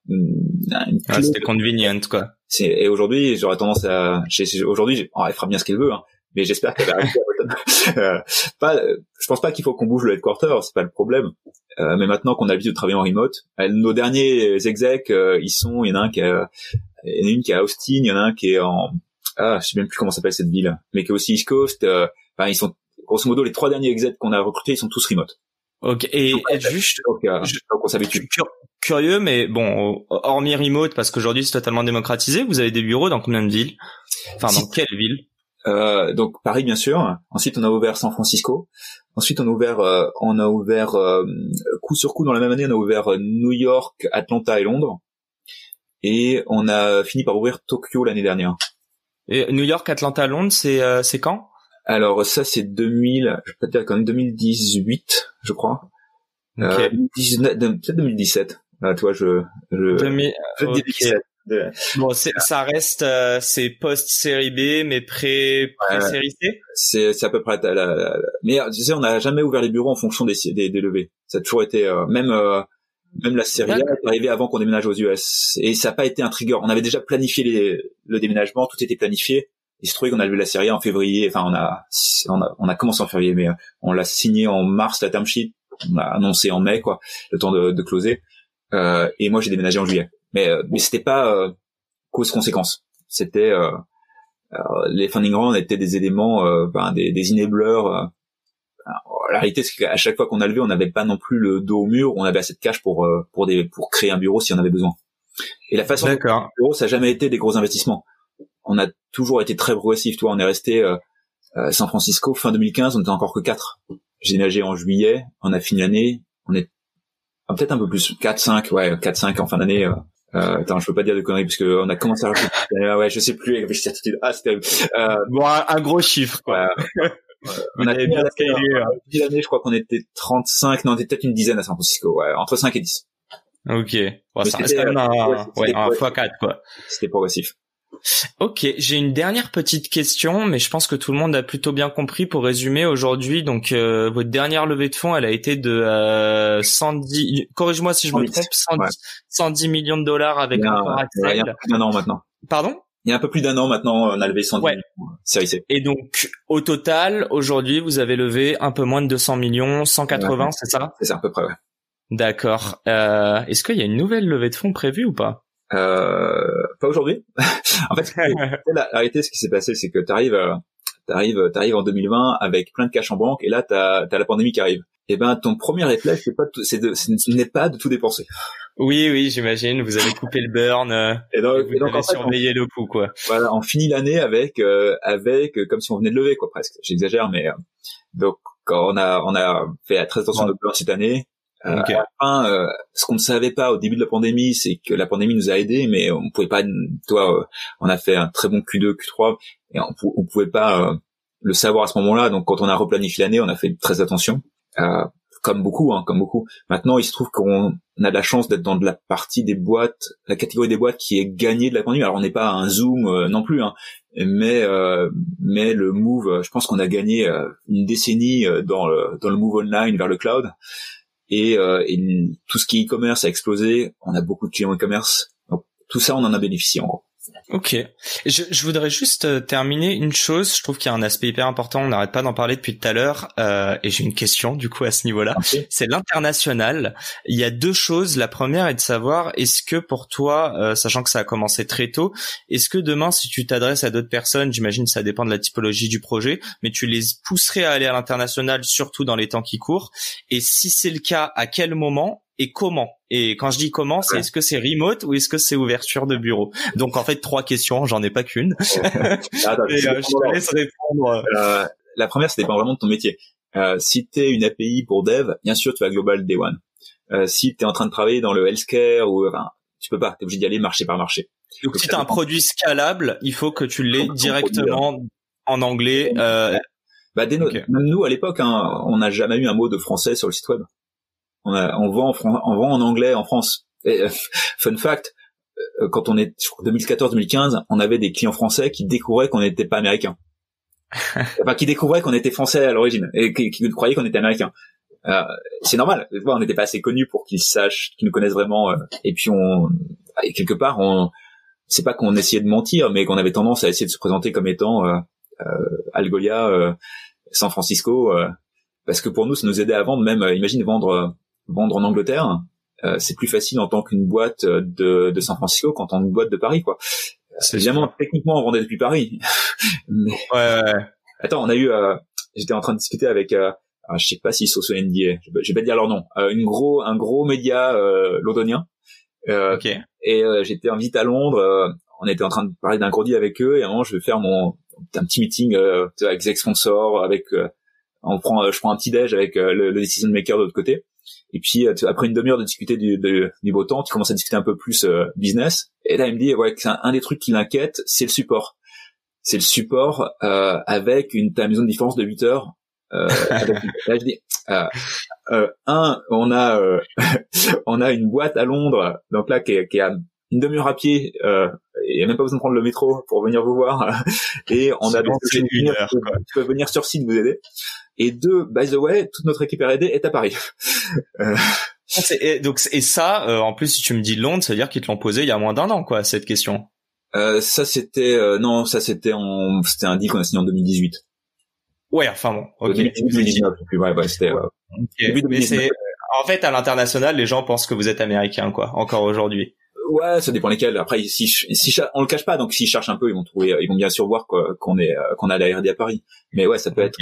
A: ah, c'était convenient quoi.
B: Et aujourd'hui, j'aurais tendance à, aujourd'hui, oh, elle fera bien ce qu'elle veut, hein, mais j'espère qu'elle va euh, pas, je pense pas qu'il faut qu'on bouge le headquarter, c'est pas le problème. Euh, mais maintenant qu'on a l'habitude de travailler en remote, euh, nos derniers execs, euh, ils sont, il y en a un qui a, il y en a une qui est à Austin, il y en a un qui est en, ah, je sais même plus comment s'appelle cette ville, mais qui est aussi East Coast. enfin, ils sont, grosso modo, les trois derniers execs qu'on a recrutés, ils sont tous remote.
A: Ok, et juste, donc,
B: on s'habitue.
A: Curieux, mais bon, hormis remote, parce qu'aujourd'hui c'est totalement démocratisé, vous avez des bureaux dans combien de villes? Enfin, dans quelle ville
B: euh, donc Paris bien sûr. Ensuite on a ouvert San Francisco. Ensuite on a ouvert euh, on a ouvert euh, coup sur coup dans la même année on a ouvert New York, Atlanta et Londres. Et on a fini par ouvrir Tokyo l'année dernière.
A: Et New York, Atlanta, Londres, c'est c'est quand?
B: Alors ça c'est 2000, je peux te dire quand même 2018, je crois. Okay. Euh, peut-être 2017. Là, tu vois, je je,
A: 2017. Bon, ça reste, euh, c'est post série B, mais pré pré série C?
B: C'est c'est à peu près la, la, mais tu sais, on n'a jamais ouvert les bureaux en fonction des des, des levées. Ça a toujours été euh, même euh, même la série A est arrivée avant qu'on déménage aux US et ça n'a pas été un trigger. On avait déjà planifié les, le déménagement, tout était planifié. Il se trouvait qu'on a levé la série A en février. Enfin, on a on a on a commencé en février, mais on l'a signé en mars la term sheet. On l'a annoncé en mai, quoi, le temps de, de closer. et moi, j'ai déménagé en juillet mais euh, mais c'était pas euh, cause conséquence. C'était euh, les funding rounds étaient des éléments, ben, des, des enablers. la réalité, c'est qu'à chaque fois qu'on a levé, on n'avait pas non plus le dos au mur. On avait assez de cash pour pour des pour créer un bureau si on avait besoin. Et la façon un bureau, ça n'a jamais été des gros investissements. On a toujours été très progressif. Toi, on est resté euh, San Francisco fin 2015, on était encore que 4. J'ai nagé en juillet, on a fini l'année, on est ah, peut-être un peu plus, 4, 5, ouais, 4, 5 en fin d'année. Euh, attends, je peux pas dire de conneries parce que on a commencé à ouais, je sais plus avec certitude. Ah, c'était
A: euh, bon, un, gros chiffre quoi.
B: on a bien l'année, je crois qu'on était 35, non, on était peut-être une dizaine à San Francisco, ouais, entre 5 et 10.
A: Ok. Bon, ça reste quand même un, ouais, un x4 quoi.
B: C'était progressif.
A: Ok, j'ai une dernière petite question, mais je pense que tout le monde a plutôt bien compris. Pour résumer, aujourd'hui, donc euh, votre dernière levée de fonds, elle a été de euh, 110. Corrige-moi si je me trompe, 110, millions de dollars avec un
B: Il y a un peu plus d'un an maintenant.
A: Pardon?
B: Il y a un peu plus d'un an maintenant, on a levé 110
A: ouais.
B: millions.
A: Et donc, au total, aujourd'hui, vous avez levé un peu moins de 200 millions, 180, c'est ça?
B: C'est ça à peu près, ouais.
A: D'accord. Euh, Est-ce qu'il y a une nouvelle levée de fonds prévue ou pas?
B: euh, pas aujourd'hui. en fait, la, réalité, ce qui s'est passé, c'est que tu arrives, euh, t'arrives, t'arrives en 2020 avec plein de cash en banque, et là, t'as as la pandémie qui arrive. Et eh ben, ton premier réflexe, c'est pas, c'est de, ce n'est pas de tout dépenser.
A: Oui, oui, j'imagine. Vous avez coupé le burn. Euh, et donc, vous avez surveillé le coup, quoi.
B: Voilà, on finit l'année avec, euh, avec, comme si on venait de lever, quoi, presque. J'exagère, mais donc quand on a, on a fait très attention de burn cette année, euh, euh, ce qu'on ne savait pas au début de la pandémie, c'est que la pandémie nous a aidés, mais on pouvait pas. Toi, euh, on a fait un très bon Q2, Q3, et on, on pouvait pas le savoir à ce moment-là. Donc, quand on a replanifié l'année, on a fait très attention, comme beaucoup, hein, comme beaucoup. Maintenant, il se trouve qu'on a de la chance d'être dans de la partie des boîtes, la catégorie des boîtes qui est gagnée de la pandémie. Alors, on n'est pas un zoom non plus, hein, mais mais le move, je pense qu'on a gagné une décennie dans le dans le move online vers le cloud et, euh, tout ce qui est e-commerce a explosé. On a beaucoup de clients e-commerce. Donc tout ça, on en a bénéficié en gros.
A: Ok. Je, je, voudrais juste euh, terminer une chose. Je trouve qu'il y a un aspect hyper important. On n'arrête pas d'en parler depuis tout à l'heure. Euh, et j'ai une question du coup à ce niveau-là. C'est l'international. Il y a deux choses. La première est de savoir est-ce que pour toi, euh, sachant que ça a commencé très tôt, est-ce que demain, si tu t'adresses à d'autres personnes, j'imagine ça dépend de la typologie du projet, mais tu les pousserais à aller à l'international, surtout dans les temps qui courent. Et si c'est le cas, à quel moment et comment Et quand je dis comment, c'est est-ce que c'est remote ou est-ce que c'est ouverture de bureau? Donc en fait trois questions, j'en ai pas qu'une.
B: Ah, euh, je te laisse répondre. Euh, la première, ça dépend vraiment de ton métier. Euh, si tu es une API pour dev, bien sûr tu vas global day one. Si tu es en train de travailler dans le healthcare ou enfin, tu peux pas, tu es obligé d'y aller marché par marché.
A: Donc, si tu as un produit scalable, il faut que tu l'aies directement en anglais.
B: Bah, même nous à l'époque, hein, on n'a jamais eu un mot de français sur le site web on, on vend en on vend en anglais en France. Et, euh, fun fact, euh, quand on est 2014-2015, on avait des clients français qui découvraient qu'on n'était pas américain. enfin, qui découvraient qu'on était français à l'origine et qui, qui croyaient qu'on était américain. Euh, c'est normal. On n'était pas assez connus pour qu'ils sachent, qu'ils nous connaissent vraiment. Euh, et puis on, et quelque part, on, c'est pas qu'on essayait de mentir, mais qu'on avait tendance à essayer de se présenter comme étant euh, Algolia, San Francisco, parce que pour nous, ça nous aidait à vendre. Même, imagine vendre vendre en Angleterre, euh, c'est plus facile en tant qu'une boîte de, de San Francisco qu'en tant qu'une boîte de Paris, quoi. C'est évidemment techniquement on vendait depuis Paris.
A: Mais... Ouais, ouais,
B: Attends, on a eu, euh, j'étais en train de discuter avec, euh, ah, je sais pas s'ils sont sur NDA, je vais, vais pas dire leur nom, euh, une gros, un gros média euh, londonien.
A: Euh, okay.
B: Et euh, j'étais en visite à Londres. on était en train de parler d'un gros deal avec eux et à un moment je vais faire mon un petit meeting avec des sponsors, avec on prend, je prends un petit déj avec le, le decision maker de l'autre côté. Et puis euh, après une demi-heure de discuter du, du beau temps, tu commences à discuter un peu plus euh, business. Et là, il me dit ouais, un, un des trucs qui l'inquiète, c'est le support. C'est le support euh, avec une time zone de différence de 8 heures. Euh, avec, là, je dis, euh, un, on a on a une boîte à Londres, donc là qui est, qui est à une demi-heure à pied. Euh, il n'y a même pas besoin de prendre le métro pour venir vous voir. et on a des
A: une heure,
B: tu peux venir sur site vous aider. Et deux, by the way, toute notre équipe R&D est à Paris.
A: euh... et, donc, et ça, euh, en plus, si tu me dis Londres, ça veut dire qu'ils te l'ont posé il y a moins d'un an, quoi, cette question.
B: Euh, ça, c'était euh, non, ça c'était en, c'était un deal qu'on a signé en 2018.
A: Ouais, enfin bon, ok.
B: 2019, ouais, ouais, c'était.
A: Mais c'est, en fait, à l'international, les gens pensent que vous êtes américain, quoi, encore aujourd'hui.
B: Ouais, ça dépend lesquels. Après, si, si on le cache pas, donc s'ils cherchent un peu, ils vont trouver, ils vont bien sûr voir qu'on est, qu'on a la R&D à Paris. Mais ouais, ça peut être.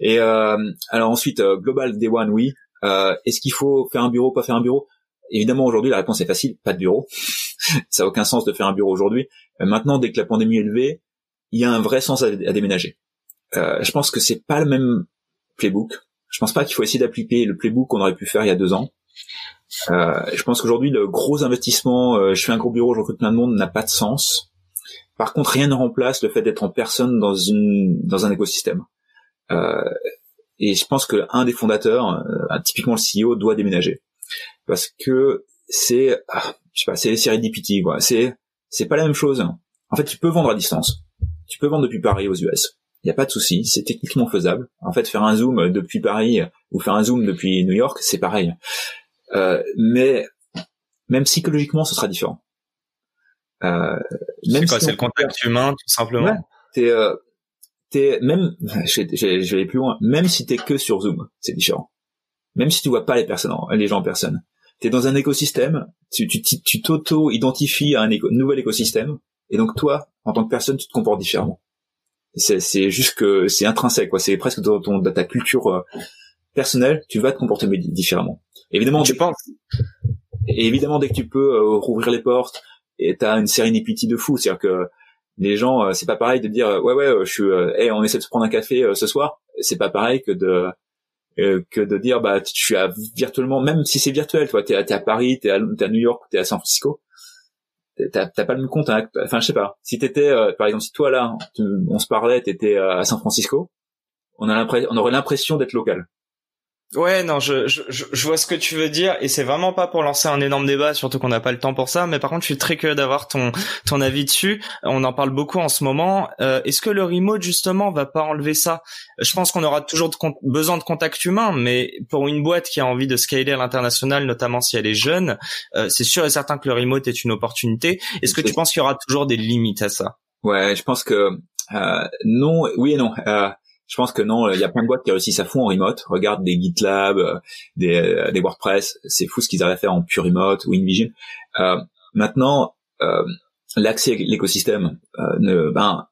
B: Et euh, alors ensuite, euh, Global Day One, oui. Euh, est-ce qu'il faut faire un bureau, pas faire un bureau? Évidemment, aujourd'hui, la réponse est facile, pas de bureau. ça n'a aucun sens de faire un bureau aujourd'hui. maintenant, dès que la pandémie est levée, il y a un vrai sens à, déménager. je pense que c'est pas le même playbook. Je pense pas qu'il faut essayer d'appliquer le playbook qu'on aurait pu faire il y a deux ans. Euh, je pense qu'aujourd'hui, le gros investissement, je fais un gros bureau, je recrute plein de monde, n'a pas de sens. Par contre, rien ne remplace le fait d'être en personne dans une dans un écosystème. Euh, et je pense que un des fondateurs, euh, typiquement le CEO, doit déménager parce que c'est, ah, je sais pas, c'est serendipity quoi. C'est c'est pas la même chose. En fait, tu peux vendre à distance. Tu peux vendre depuis Paris aux US. Il n'y a pas de souci, c'est techniquement faisable. En fait, faire un zoom depuis Paris ou faire un zoom depuis New York, c'est pareil. Euh, mais même psychologiquement, ce sera différent.
A: Euh, même c'est c'est le contact humain, tout simplement.
B: Ouais, euh, t'es même, je, je, vais plus loin, même si t'es que sur Zoom, c'est différent. Même si tu vois pas les personnes, les gens en personne, t'es dans un écosystème, tu tu t'auto-identifies à un nouvel écosystème, et donc toi, en tant que personne, tu te comportes différemment. C'est juste que c'est intrinsèque, quoi. C'est presque dans, ton, dans ta culture euh, personnelle, tu vas te comporter différemment. Évidemment,
A: tu penses.
B: évidemment, dès que tu peux euh, rouvrir les portes, et t'as une sérénité de fou, c'est-à-dire que les gens, euh, c'est pas pareil de dire ouais ouais, je suis, hey, on essaie de se prendre un café euh, ce soir. C'est pas pareil que de euh, que de dire bah tu suis à virtuellement, même si c'est virtuel, toi, t'es à, à Paris, t'es à, es à New York, t'es à San Francisco, t'as pas le même compte. Hein. Enfin, je sais pas. Si t'étais, par exemple, si toi là, on se parlait, t'étais à San Francisco, on a l'impression, on aurait l'impression d'être local.
A: Ouais, non, je, je, je vois ce que tu veux dire et c'est vraiment pas pour lancer un énorme débat, surtout qu'on n'a pas le temps pour ça. Mais par contre, je suis très curieux d'avoir ton ton avis dessus. On en parle beaucoup en ce moment. Euh, Est-ce que le remote justement va pas enlever ça? Je pense qu'on aura toujours de besoin de contact humain, mais pour une boîte qui a envie de scaler à l'international, notamment si elle est jeune, euh, c'est sûr et certain que le remote est une opportunité. Est-ce que tu penses qu'il y aura toujours des limites à ça?
B: Ouais, je pense que euh, non, oui et non. Euh, je pense que non, il y a plein de boîtes qui réussissent à fond en remote. Regarde des GitLab, euh, des, euh, des WordPress, c'est fou ce qu'ils arrivent à faire en pure remote ou InVision. Euh, maintenant, euh, l'accès à l'écosystème, ne, ben,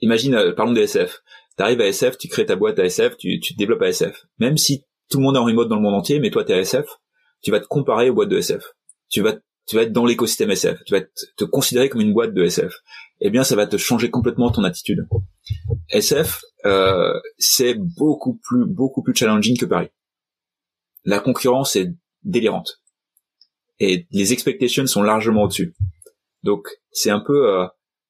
B: imagine, parlons des SF. Tu arrives à SF, tu crées ta boîte à SF, tu, tu te développes à SF. Même si tout le monde est en remote dans le monde entier, mais toi tu es à SF, tu vas te comparer aux boîtes de SF. Tu vas tu vas être dans l'écosystème SF, tu vas te considérer comme une boîte de SF. Eh bien, ça va te changer complètement ton attitude. SF, euh, c'est beaucoup plus beaucoup plus challenging que Paris. La concurrence est délirante et les expectations sont largement au-dessus. Donc, c'est un peu euh,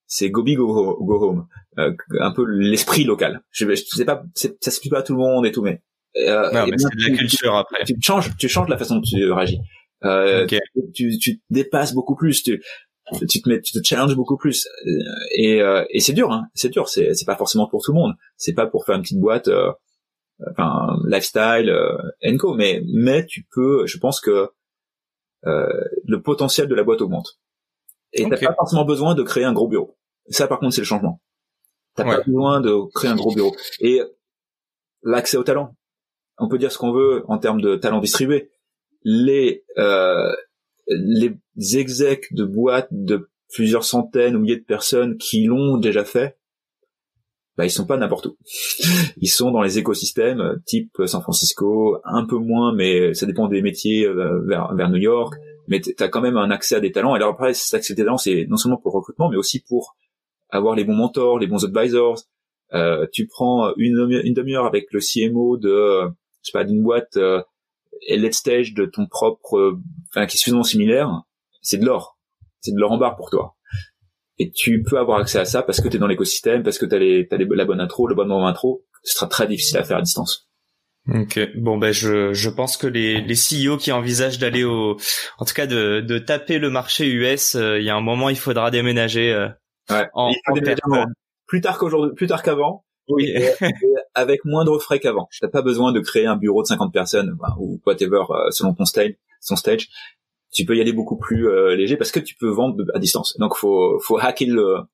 B: c'est go big go, go home, euh, un peu l'esprit local. Je, je sais pas, ça se pas à tout le monde et tout, mais
A: euh, non, mais c'est de la culture après.
B: Tu changes, tu changes la façon dont tu réagis. Euh, tu, tu dépasses beaucoup plus, tu, tu te mets, tu te challenges beaucoup plus. Et, euh, et c'est dur, hein, c'est dur. C'est, c'est pas forcément pour tout le monde. C'est pas pour faire une petite boîte, euh, enfin lifestyle, euh, co. Mais mais tu peux, je pense que euh, le potentiel de la boîte augmente. Et t'as pas forcément besoin de créer un gros bureau. Ça, par contre, c'est le changement. T'as pas besoin de créer un gros bureau. Et l'accès au talent. On peut dire ce qu'on veut en termes de talent distribué les euh, les execs de boîtes de plusieurs centaines ou milliers de personnes qui l'ont déjà fait, bah ils sont pas n'importe où. Ils sont dans les écosystèmes euh, type San Francisco, un peu moins, mais ça dépend des métiers euh, vers, New York. Mais tu as quand même un accès à des talents. Alors après, cet accès à des talents, c'est non seulement pour le recrutement, mais aussi pour avoir les bons mentors, les bons advisors. Euh, tu prends une, une demi-heure avec le CMO de, je sais pas, d'une boîte euh, et let's stage de ton propre, euh, enfin qui est suffisamment similaire, c'est de l'or, c'est de l'or en barre pour toi. Et tu peux avoir accès à ça parce que tu es dans l'écosystème, parce que tu as, les, as la bonne intro, le bon moment intro. Ce sera très difficile à faire à distance.
A: Ok, bon ben je je pense que les les CEO qui envisagent d'aller au, en tout cas de de taper le marché US, euh, il y a un moment il faudra déménager. Euh,
B: ouais. En, plus tard qu'aujourd'hui, plus tard qu'avant, oui. Avec moindre frais qu'avant. T'as pas besoin de créer un bureau de 50 personnes ou whatever euh, selon ton stage, son stage. Tu peux y aller beaucoup plus euh, léger parce que tu peux vendre à distance. Donc faut faut hacker le. Euh,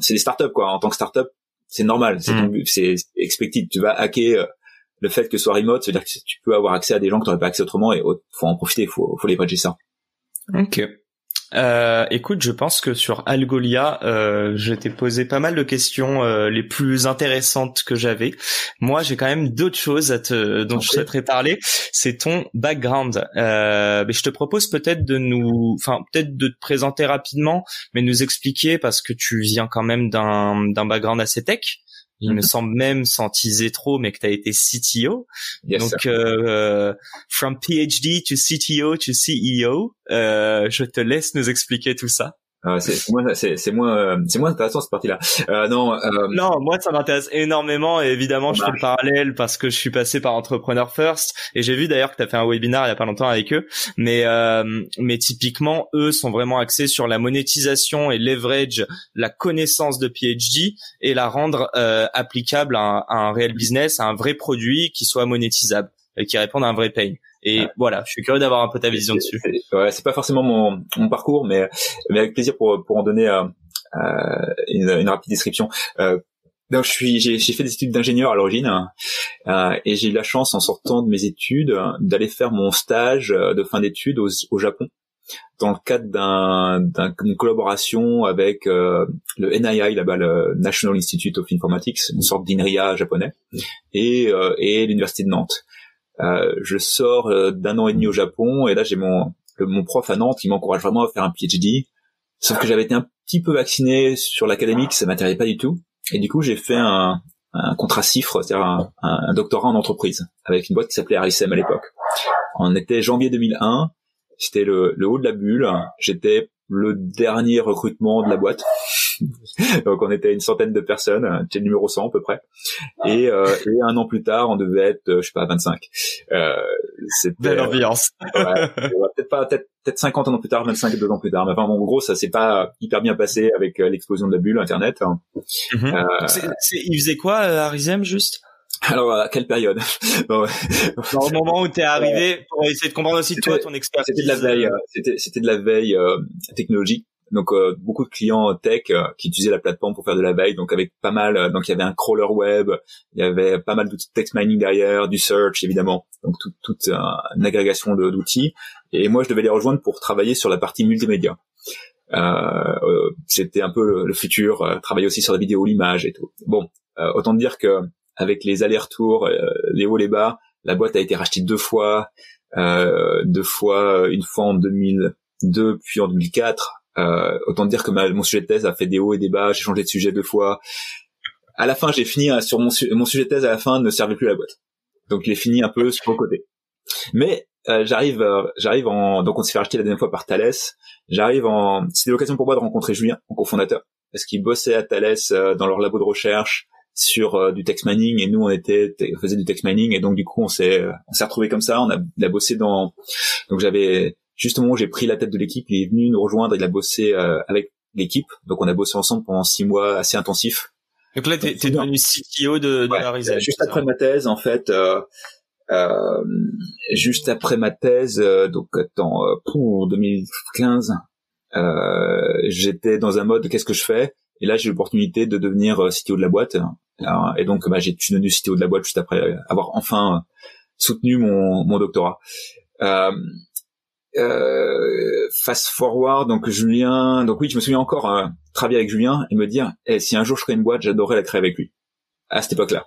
B: c'est des startups quoi. En tant que startup, c'est normal. C'est mm. c'est expected. Tu vas hacker le fait que ce soit remote, c'est-à-dire que tu peux avoir accès à des gens que tu n'aurais pas accès autrement et faut en profiter. Faut faut leverager ça.
A: Ok. Euh, écoute, je pense que sur Algolia, euh, je t'ai posé pas mal de questions euh, les plus intéressantes que j'avais. Moi, j'ai quand même d'autres choses à te, dont je souhaiterais parler. C'est ton background. Euh, mais je te propose peut-être de nous, enfin peut-être de te présenter rapidement, mais nous expliquer parce que tu viens quand même d'un d'un background assez tech. Il me mhm. semble même sans teaser trop, mais que tu as été CTO. Donc, euh, from PhD to CTO to CEO, euh, je te laisse nous expliquer tout ça.
B: Ah, c'est moins, c'est moins, euh, c'est moins intéressant cette partie-là. Euh, non, euh...
A: non, moi ça m'intéresse énormément et évidemment je fais le parallèle parce que je suis passé par Entrepreneur First et j'ai vu d'ailleurs que tu as fait un webinar il y a pas longtemps avec eux, mais euh, mais typiquement eux sont vraiment axés sur la monétisation et leverage la connaissance de PhD et la rendre euh, applicable à un, réel business, à un vrai produit qui soit monétisable et qui réponde à un vrai pain. Et voilà, je suis curieux d'avoir un peu ta vision dessus.
B: Ouais, c'est pas forcément mon, mon parcours, mais, mais avec plaisir pour, pour en donner euh, euh une, une, rapide description. Euh, donc je suis, j'ai, fait des études d'ingénieur à l'origine euh, et j'ai eu la chance en sortant de mes études d'aller faire mon stage de fin d'études au, au Japon dans le cadre d'un, d'une collaboration avec euh, le NII là-bas, le National Institute of Informatics, une sorte d'INRIA japonais, et, euh, et l'université de Nantes. Euh, je sors euh, d'un an et demi au Japon et là j'ai mon mon prof à Nantes qui m'encourage vraiment à faire un PhD. Sauf que j'avais été un petit peu vacciné sur l'académique, ça m'intéressait pas du tout. Et du coup j'ai fait un, un contrat cifre, c'est-à-dire un, un, doctorat en entreprise avec une boîte qui s'appelait RSM à l'époque. On était janvier 2001, c'était le, le haut de la bulle. J'étais le dernier recrutement de la boîte. donc on était une centaine de personnes, c'était le numéro 100 à peu près. Et, euh, et un an plus tard, on devait être, je sais pas, 25. Euh,
A: c'était belle ambiance.
B: ouais, peut-être pas, peut-être peut-être 50 ans plus tard, 25 deux ans plus tard. Mais enfin, en gros, ça s'est pas hyper bien passé avec l'explosion de la bulle Internet.
A: Mm il faisait quoi, Arizem, juste?
B: Alors, à quelle période?
A: Dans le moment où tu es arrivé, pour essayer de comprendre aussi toi ton expertise.
B: C'était de la veille, euh, c'était c'était de la veille euh, technologique. Donc euh, beaucoup de clients tech qui utilisaient la plateforme pour faire de la veille, donc avec pas mal, donc il y avait un crawler web, il y avait pas mal d'outils text mining derrière, du search évidemment, donc toute toute une agrégation d'outils. Et moi je devais les rejoindre pour travailler sur la partie multimédia. Euh, c'était un peu le, le futur, travailler aussi sur la vidéo, l'image et tout. Bon, autant dire que avec les allers-retours, euh, les hauts les bas. La boîte a été rachetée deux fois, euh, deux fois, euh, une fois en 2002 puis en 2004. Euh, autant dire que ma, mon sujet de thèse a fait des hauts et des bas. J'ai changé de sujet deux fois. À la fin, j'ai fini sur mon, mon sujet de thèse. À la fin, ne servait plus à la boîte. Donc, est fini un peu sur le côté. Mais euh, j'arrive, j'arrive en donc on s'est fait racheter la dernière fois par Thales. J'arrive en, c'était l'occasion pour moi de rencontrer Julien, mon cofondateur, parce qu'il bossait à Thales dans leur labo de recherche sur euh, du text mining et nous on était on faisait du text mining et donc du coup on s'est on s'est retrouvé comme ça on a, il a bossé dans donc j'avais justement j'ai pris la tête de l'équipe il est venu nous rejoindre il a bossé euh, avec l'équipe donc on a bossé ensemble pendant six mois assez intensifs
A: donc là t'es, devenu CTO de, de
B: ouais, juste après ma thèse en fait euh, euh, juste après ma thèse donc en pour 2015 j'étais dans un mode qu'est-ce que je fais? Et là, j'ai l'opportunité de devenir CTO de la boîte. Et donc, bah, j'ai suis devenu CTO de la boîte juste après avoir enfin soutenu mon, mon doctorat. Euh, euh, fast forward, donc Julien, donc oui, je me souviens encore euh, travailler avec Julien et me dire, eh, si un jour je crée une boîte, j'adorerais la créer avec lui. À cette époque-là.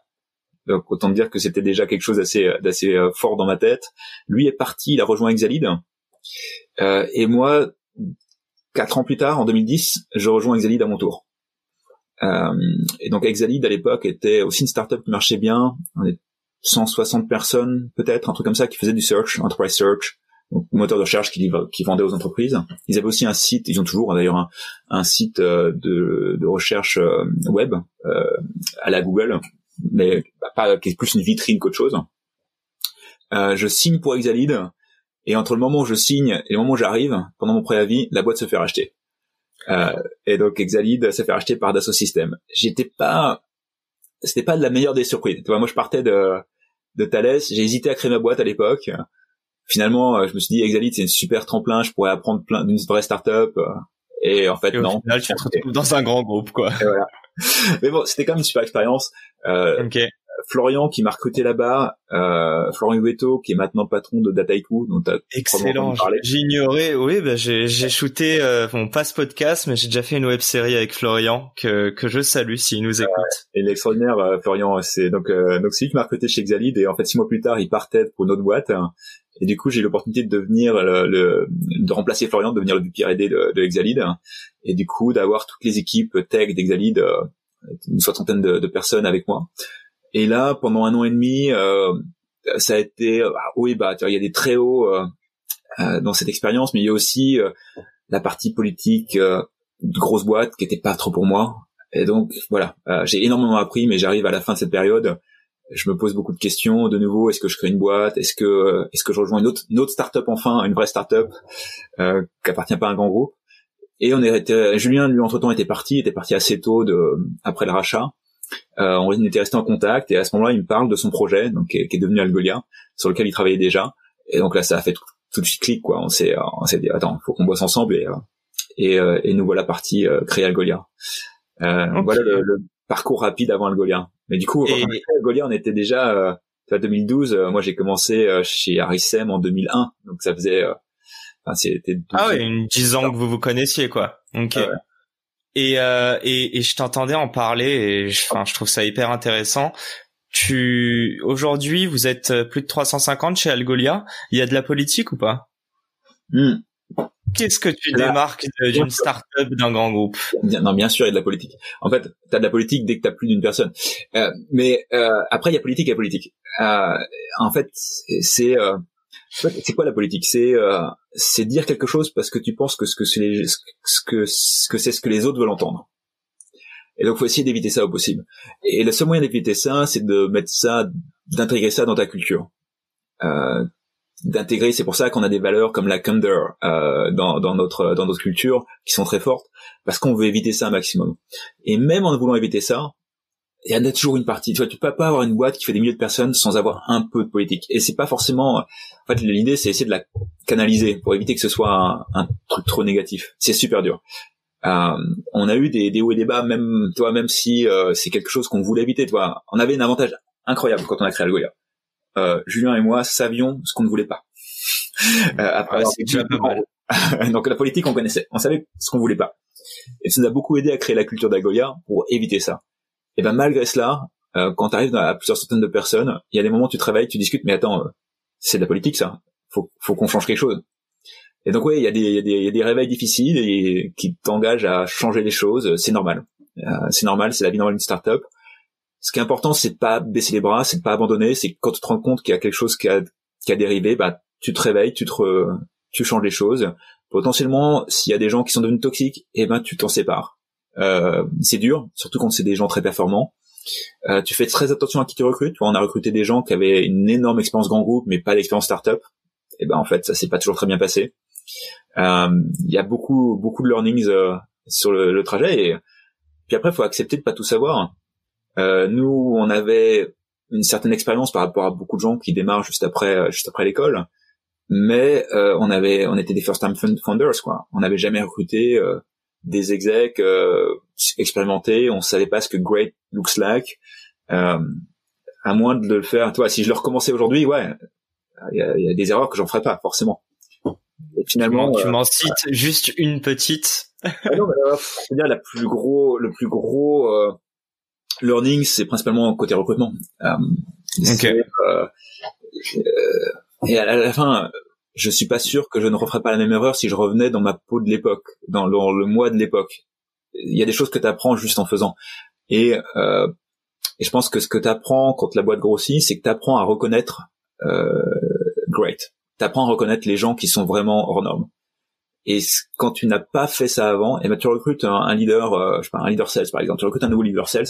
B: Donc autant dire que c'était déjà quelque chose d'assez d'assez euh, fort dans ma tête. Lui est parti, il a rejoint Exalid. Euh, et moi, quatre ans plus tard, en 2010, je rejoins Exalid à mon tour. Euh, et donc Exalid à l'époque était aussi une startup qui marchait bien. On est 160 personnes peut-être, un truc comme ça, qui faisait du search, enterprise search, donc moteur de recherche qui, qui vendait aux entreprises. Ils avaient aussi un site, ils ont toujours d'ailleurs un, site euh, de, recherche euh, web euh, à la Google, mais pas qui est plus une vitrine qu'autre chose. Je signe pour Exalid et entre le moment où je signe et le moment où j'arrive, pendant mon préavis, la boîte se fait racheter. Euh, et donc Exalid s'est fait racheter par Dassault Systèmes. J'étais pas, c'était pas de la meilleure des surprises. Tu vois, moi je partais de de Thales, j'ai hésité à créer ma boîte à l'époque. Finalement, euh, je me suis dit Exalid c'est une super tremplin, je pourrais apprendre plein d'une vraie startup. Et en fait
A: et
B: non.
A: Final, tu te retrouves dans un grand groupe quoi.
B: voilà. Mais bon, c'était quand même une super expérience. Euh, okay. Florian qui m'a recruté là-bas, euh, Florian Hueto qui est maintenant patron de Dataiku, dont t'as
A: excellent. J'ignorais, oui, bah j'ai j'ai shooté euh, bon pas ce podcast, mais j'ai déjà fait une web série avec Florian que que je salue s'il nous écoute.
B: et l'extraordinaire euh, Florian, c'est donc euh, donc c'est lui qui m'a recruté chez Exalid et en fait six mois plus tard il partait pour une autre boîte. Hein. et du coup, j'ai eu l'opportunité de devenir le, le, de remplacer Florian, de devenir le VP R&D de, de Exalid, hein. et du coup d'avoir toutes les équipes tech d'Exalid, euh, une soixantaine de, de, personnes avec moi. Et là, pendant un an et demi, euh, ça a été euh, haut et bas. Il y a des très hauts euh, euh, dans cette expérience, mais il y a aussi euh, la partie politique de grosse boîte qui était pas trop pour moi. Et donc voilà, j'ai énormément appris, mais j'arrive à la fin de cette période. Je me pose beaucoup de questions. De nouveau, est-ce que je crée une boîte? Est-ce que est-ce que je rejoins une autre une autre startup enfin, une vraie startup euh, qui appartient pas à un grand groupe? Et on est Julien lui entre temps était parti, était parti assez tôt de après le rachat. Euh, on était resté en contact et à ce moment-là, il me parle de son projet, donc qui est, devenu Algolia, sur lequel il travaillait déjà. Et donc là, ça a fait tout, de suite clic, quoi. On s'est, on s'est dit, attends, faut qu'on bosse ensemble et euh, et, euh, et nous voilà partis créer Algolia. Voilà le, parcours rapide avant Algolia. Mais du coup, et... Algolia, on était déjà euh, 2012. moi, j'ai commencé chez Arisem en 2001, donc ça faisait. Enfin,
A: c'était. Ah ouais, une dix ans que vous vous connaissiez, quoi. Ok. Et, euh, et, et je t'entendais en parler et je, enfin, je trouve ça hyper intéressant. Tu aujourd'hui, vous êtes euh, plus de 350 chez Algolia. Il y a de la politique ou pas?
B: Hmm.
A: Qu'est-ce que tu démarques d'une start-up d'un grand groupe?
B: Non, bien sûr, il y a de la politique. En fait, tu as de la politique dès que tu as plus d'une personne. Euh, mais euh, après, il y a politique et politique. Euh, en fait, c'est euh, c'est quoi la politique? C'est euh, c'est dire quelque chose parce que tu penses que ce que c'est ce que ce que c'est ce que les autres veulent entendre. Et donc, faut essayer d'éviter ça au possible. Et le seul moyen d'éviter ça, c'est de mettre ça, d'intégrer ça dans ta culture. Euh, d'intégrer, c'est pour ça qu'on a des valeurs comme la candor euh, dans, dans notre dans notre culture qui sont très fortes, parce qu'on veut éviter ça un maximum. Et même en voulant éviter ça, il y en a toujours une partie. Tu vois, tu peux pas avoir une boîte qui fait des milliers de personnes sans avoir un peu de politique. Et c'est pas forcément. En fait, l'idée c'est essayer de la canaliser pour éviter que ce soit un, un truc trop négatif. C'est super dur. Euh, on a eu des, des hauts et des bas, même toi, même si euh, c'est quelque chose qu'on voulait éviter. Toi, on avait un avantage incroyable quand on a créé Algolia. Euh, Julien et moi savions ce qu'on ne voulait pas.
A: Euh, après, c'est pas mal.
B: donc la politique, on connaissait, on savait ce qu'on voulait pas. Et ça nous a beaucoup aidé à créer la culture d'Algolia pour éviter ça. Et ben malgré cela, euh, quand tu arrives à plusieurs centaines de personnes, il y a des moments où tu travailles, tu discutes, mais attends, c'est de la politique ça. Faut, faut qu'on change quelque chose. Et donc oui, il y, a des, y, y a des réveils difficiles et qui t'engagent à changer les choses. C'est normal. Euh, c'est normal, c'est la vie normale d'une startup. Ce qui est important, c'est de pas baisser les bras, c'est de pas abandonner. C'est quand tu te rends compte qu'il y a quelque chose qui a, qui a dérivé, bah tu te réveilles, tu te, tu changes les choses. Potentiellement, s'il y a des gens qui sont devenus toxiques, eh ben tu t'en sépares. Euh, c'est dur, surtout quand c'est des gens très performants. Euh, tu fais très attention à qui tu recrutes. On a recruté des gens qui avaient une énorme expérience grand groupe, mais pas d'expérience startup. Et ben en fait, ça s'est pas toujours très bien passé. Euh, il y a beaucoup beaucoup de learnings euh, sur le, le, trajet et puis après faut accepter de pas tout savoir. Euh, nous on avait une certaine expérience par rapport à beaucoup de gens qui démarrent juste après juste après l'école, mais on avait on était des first time founders quoi. On n'avait jamais recruté des execs expérimentés, on savait pas ce que great looks like. à moins de le faire, toi, si je le recommençais aujourd'hui, ouais, il y a, y a, des erreurs que j'en ferais pas forcément
A: finalement, tu m'en euh, cites juste une petite.
B: ah non, mais, euh, dire la plus gros, le plus gros euh, learning, c'est principalement côté recrutement. Euh, euh, et à la, fin, je suis pas sûr que je ne referais pas la même erreur si je revenais dans ma peau de l'époque, dans le, le, mois de l'époque. Il y a des choses que tu apprends juste en faisant. Et, euh, et je pense que ce que tu apprends quand la boîte grossit, c'est que tu apprends à reconnaître euh, great t'apprends à reconnaître les gens qui sont vraiment hors normes. Et quand tu n'as pas fait ça avant, et ben tu recrutes un, leader, euh, je sais pas, un leader sales par exemple, tu recrutes un nouveau leader sales.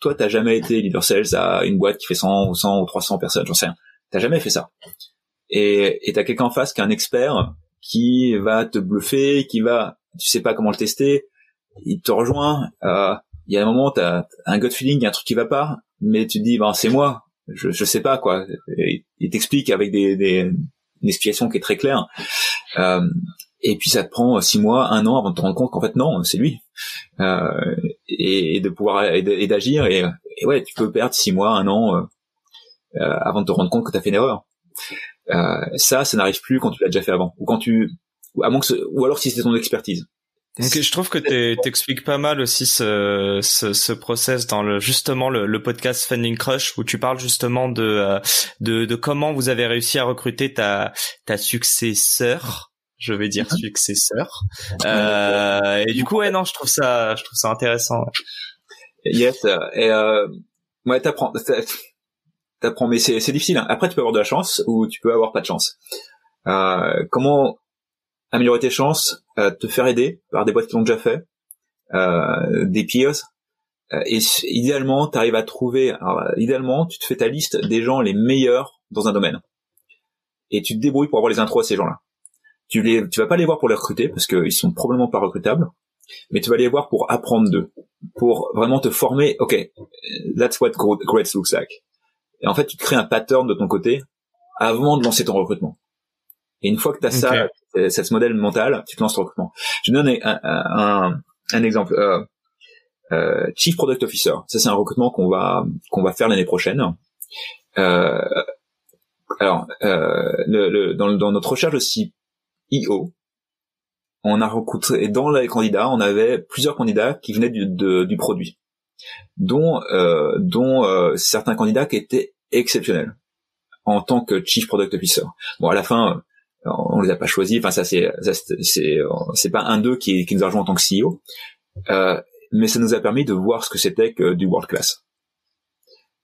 B: Toi, t'as jamais été leader sales à une boîte qui fait 100 ou 100 ou 300 personnes, j'en sais rien. T'as jamais fait ça. Et et t'as quelqu'un en face qui est un expert qui va te bluffer, qui va, tu sais pas comment le tester, il te rejoint. Euh, il y a un moment, t'as un gut feeling, y a un truc qui va pas, mais tu te dis, ben c'est moi, je je sais pas quoi. Et il t'explique avec des, des une explication qui est très claire. Euh, et puis ça te prend six mois, un an avant de te rendre compte qu'en fait non, c'est lui. Euh, et, de pouvoir et d'agir et, ouais, tu peux perdre six mois, un an euh, avant de te rendre compte que tu as fait une erreur. Euh, ça, ça n'arrive plus quand tu l'as déjà fait avant ou quand tu à moins que ou alors si c'était ton expertise.
A: Donc, je trouve que t'expliques pas mal aussi ce, ce, ce, process dans le justement le, le, podcast Funding Crush où tu parles justement de, euh, de, de comment vous avez réussi à recruter ta ta successeur je vais dire mhm. successeur euh, et du coup ouais non je trouve ça je trouve ça intéressant
B: yes et euh, ouais t'apprends t'apprends mais c'est difficile hein. après tu peux avoir de la chance ou tu peux avoir pas de chance euh, comment améliorer tes chances, euh, te faire aider par des boîtes qui l'ont déjà fait, euh, des peers. Euh, et idéalement, tu arrives à trouver, alors, idéalement, tu te fais ta liste des gens les meilleurs dans un domaine. Et tu te débrouilles pour avoir les intros à ces gens-là. Tu les, tu vas pas les voir pour les recruter parce qu'ils sont probablement pas recrutables, mais tu vas les voir pour apprendre d'eux, pour vraiment te former. Ok, that's what great looks like. Et en fait, tu crées un pattern de ton côté avant de lancer ton recrutement. Et une fois que tu as ça, cette modèle mental, tu te lances ton recrutement. Je donne un, un, un exemple. Euh, euh, Chief Product Officer, ça c'est un recrutement qu'on va qu'on va faire l'année prochaine. Euh, alors, euh, le, le, dans, dans, notre recherche de CEO, on a recruté dans les candidats, on avait plusieurs candidats qui venaient du, de, du produit, dont euh, dont euh, certains candidats qui étaient exceptionnels en tant que Chief Product Officer. Bon, à la fin, on les a pas choisis. Enfin, ça c'est c'est c'est pas un d'eux qui, qui nous a rejoint en tant que CEO, euh, mais ça nous a permis de voir ce que c'était que du world class.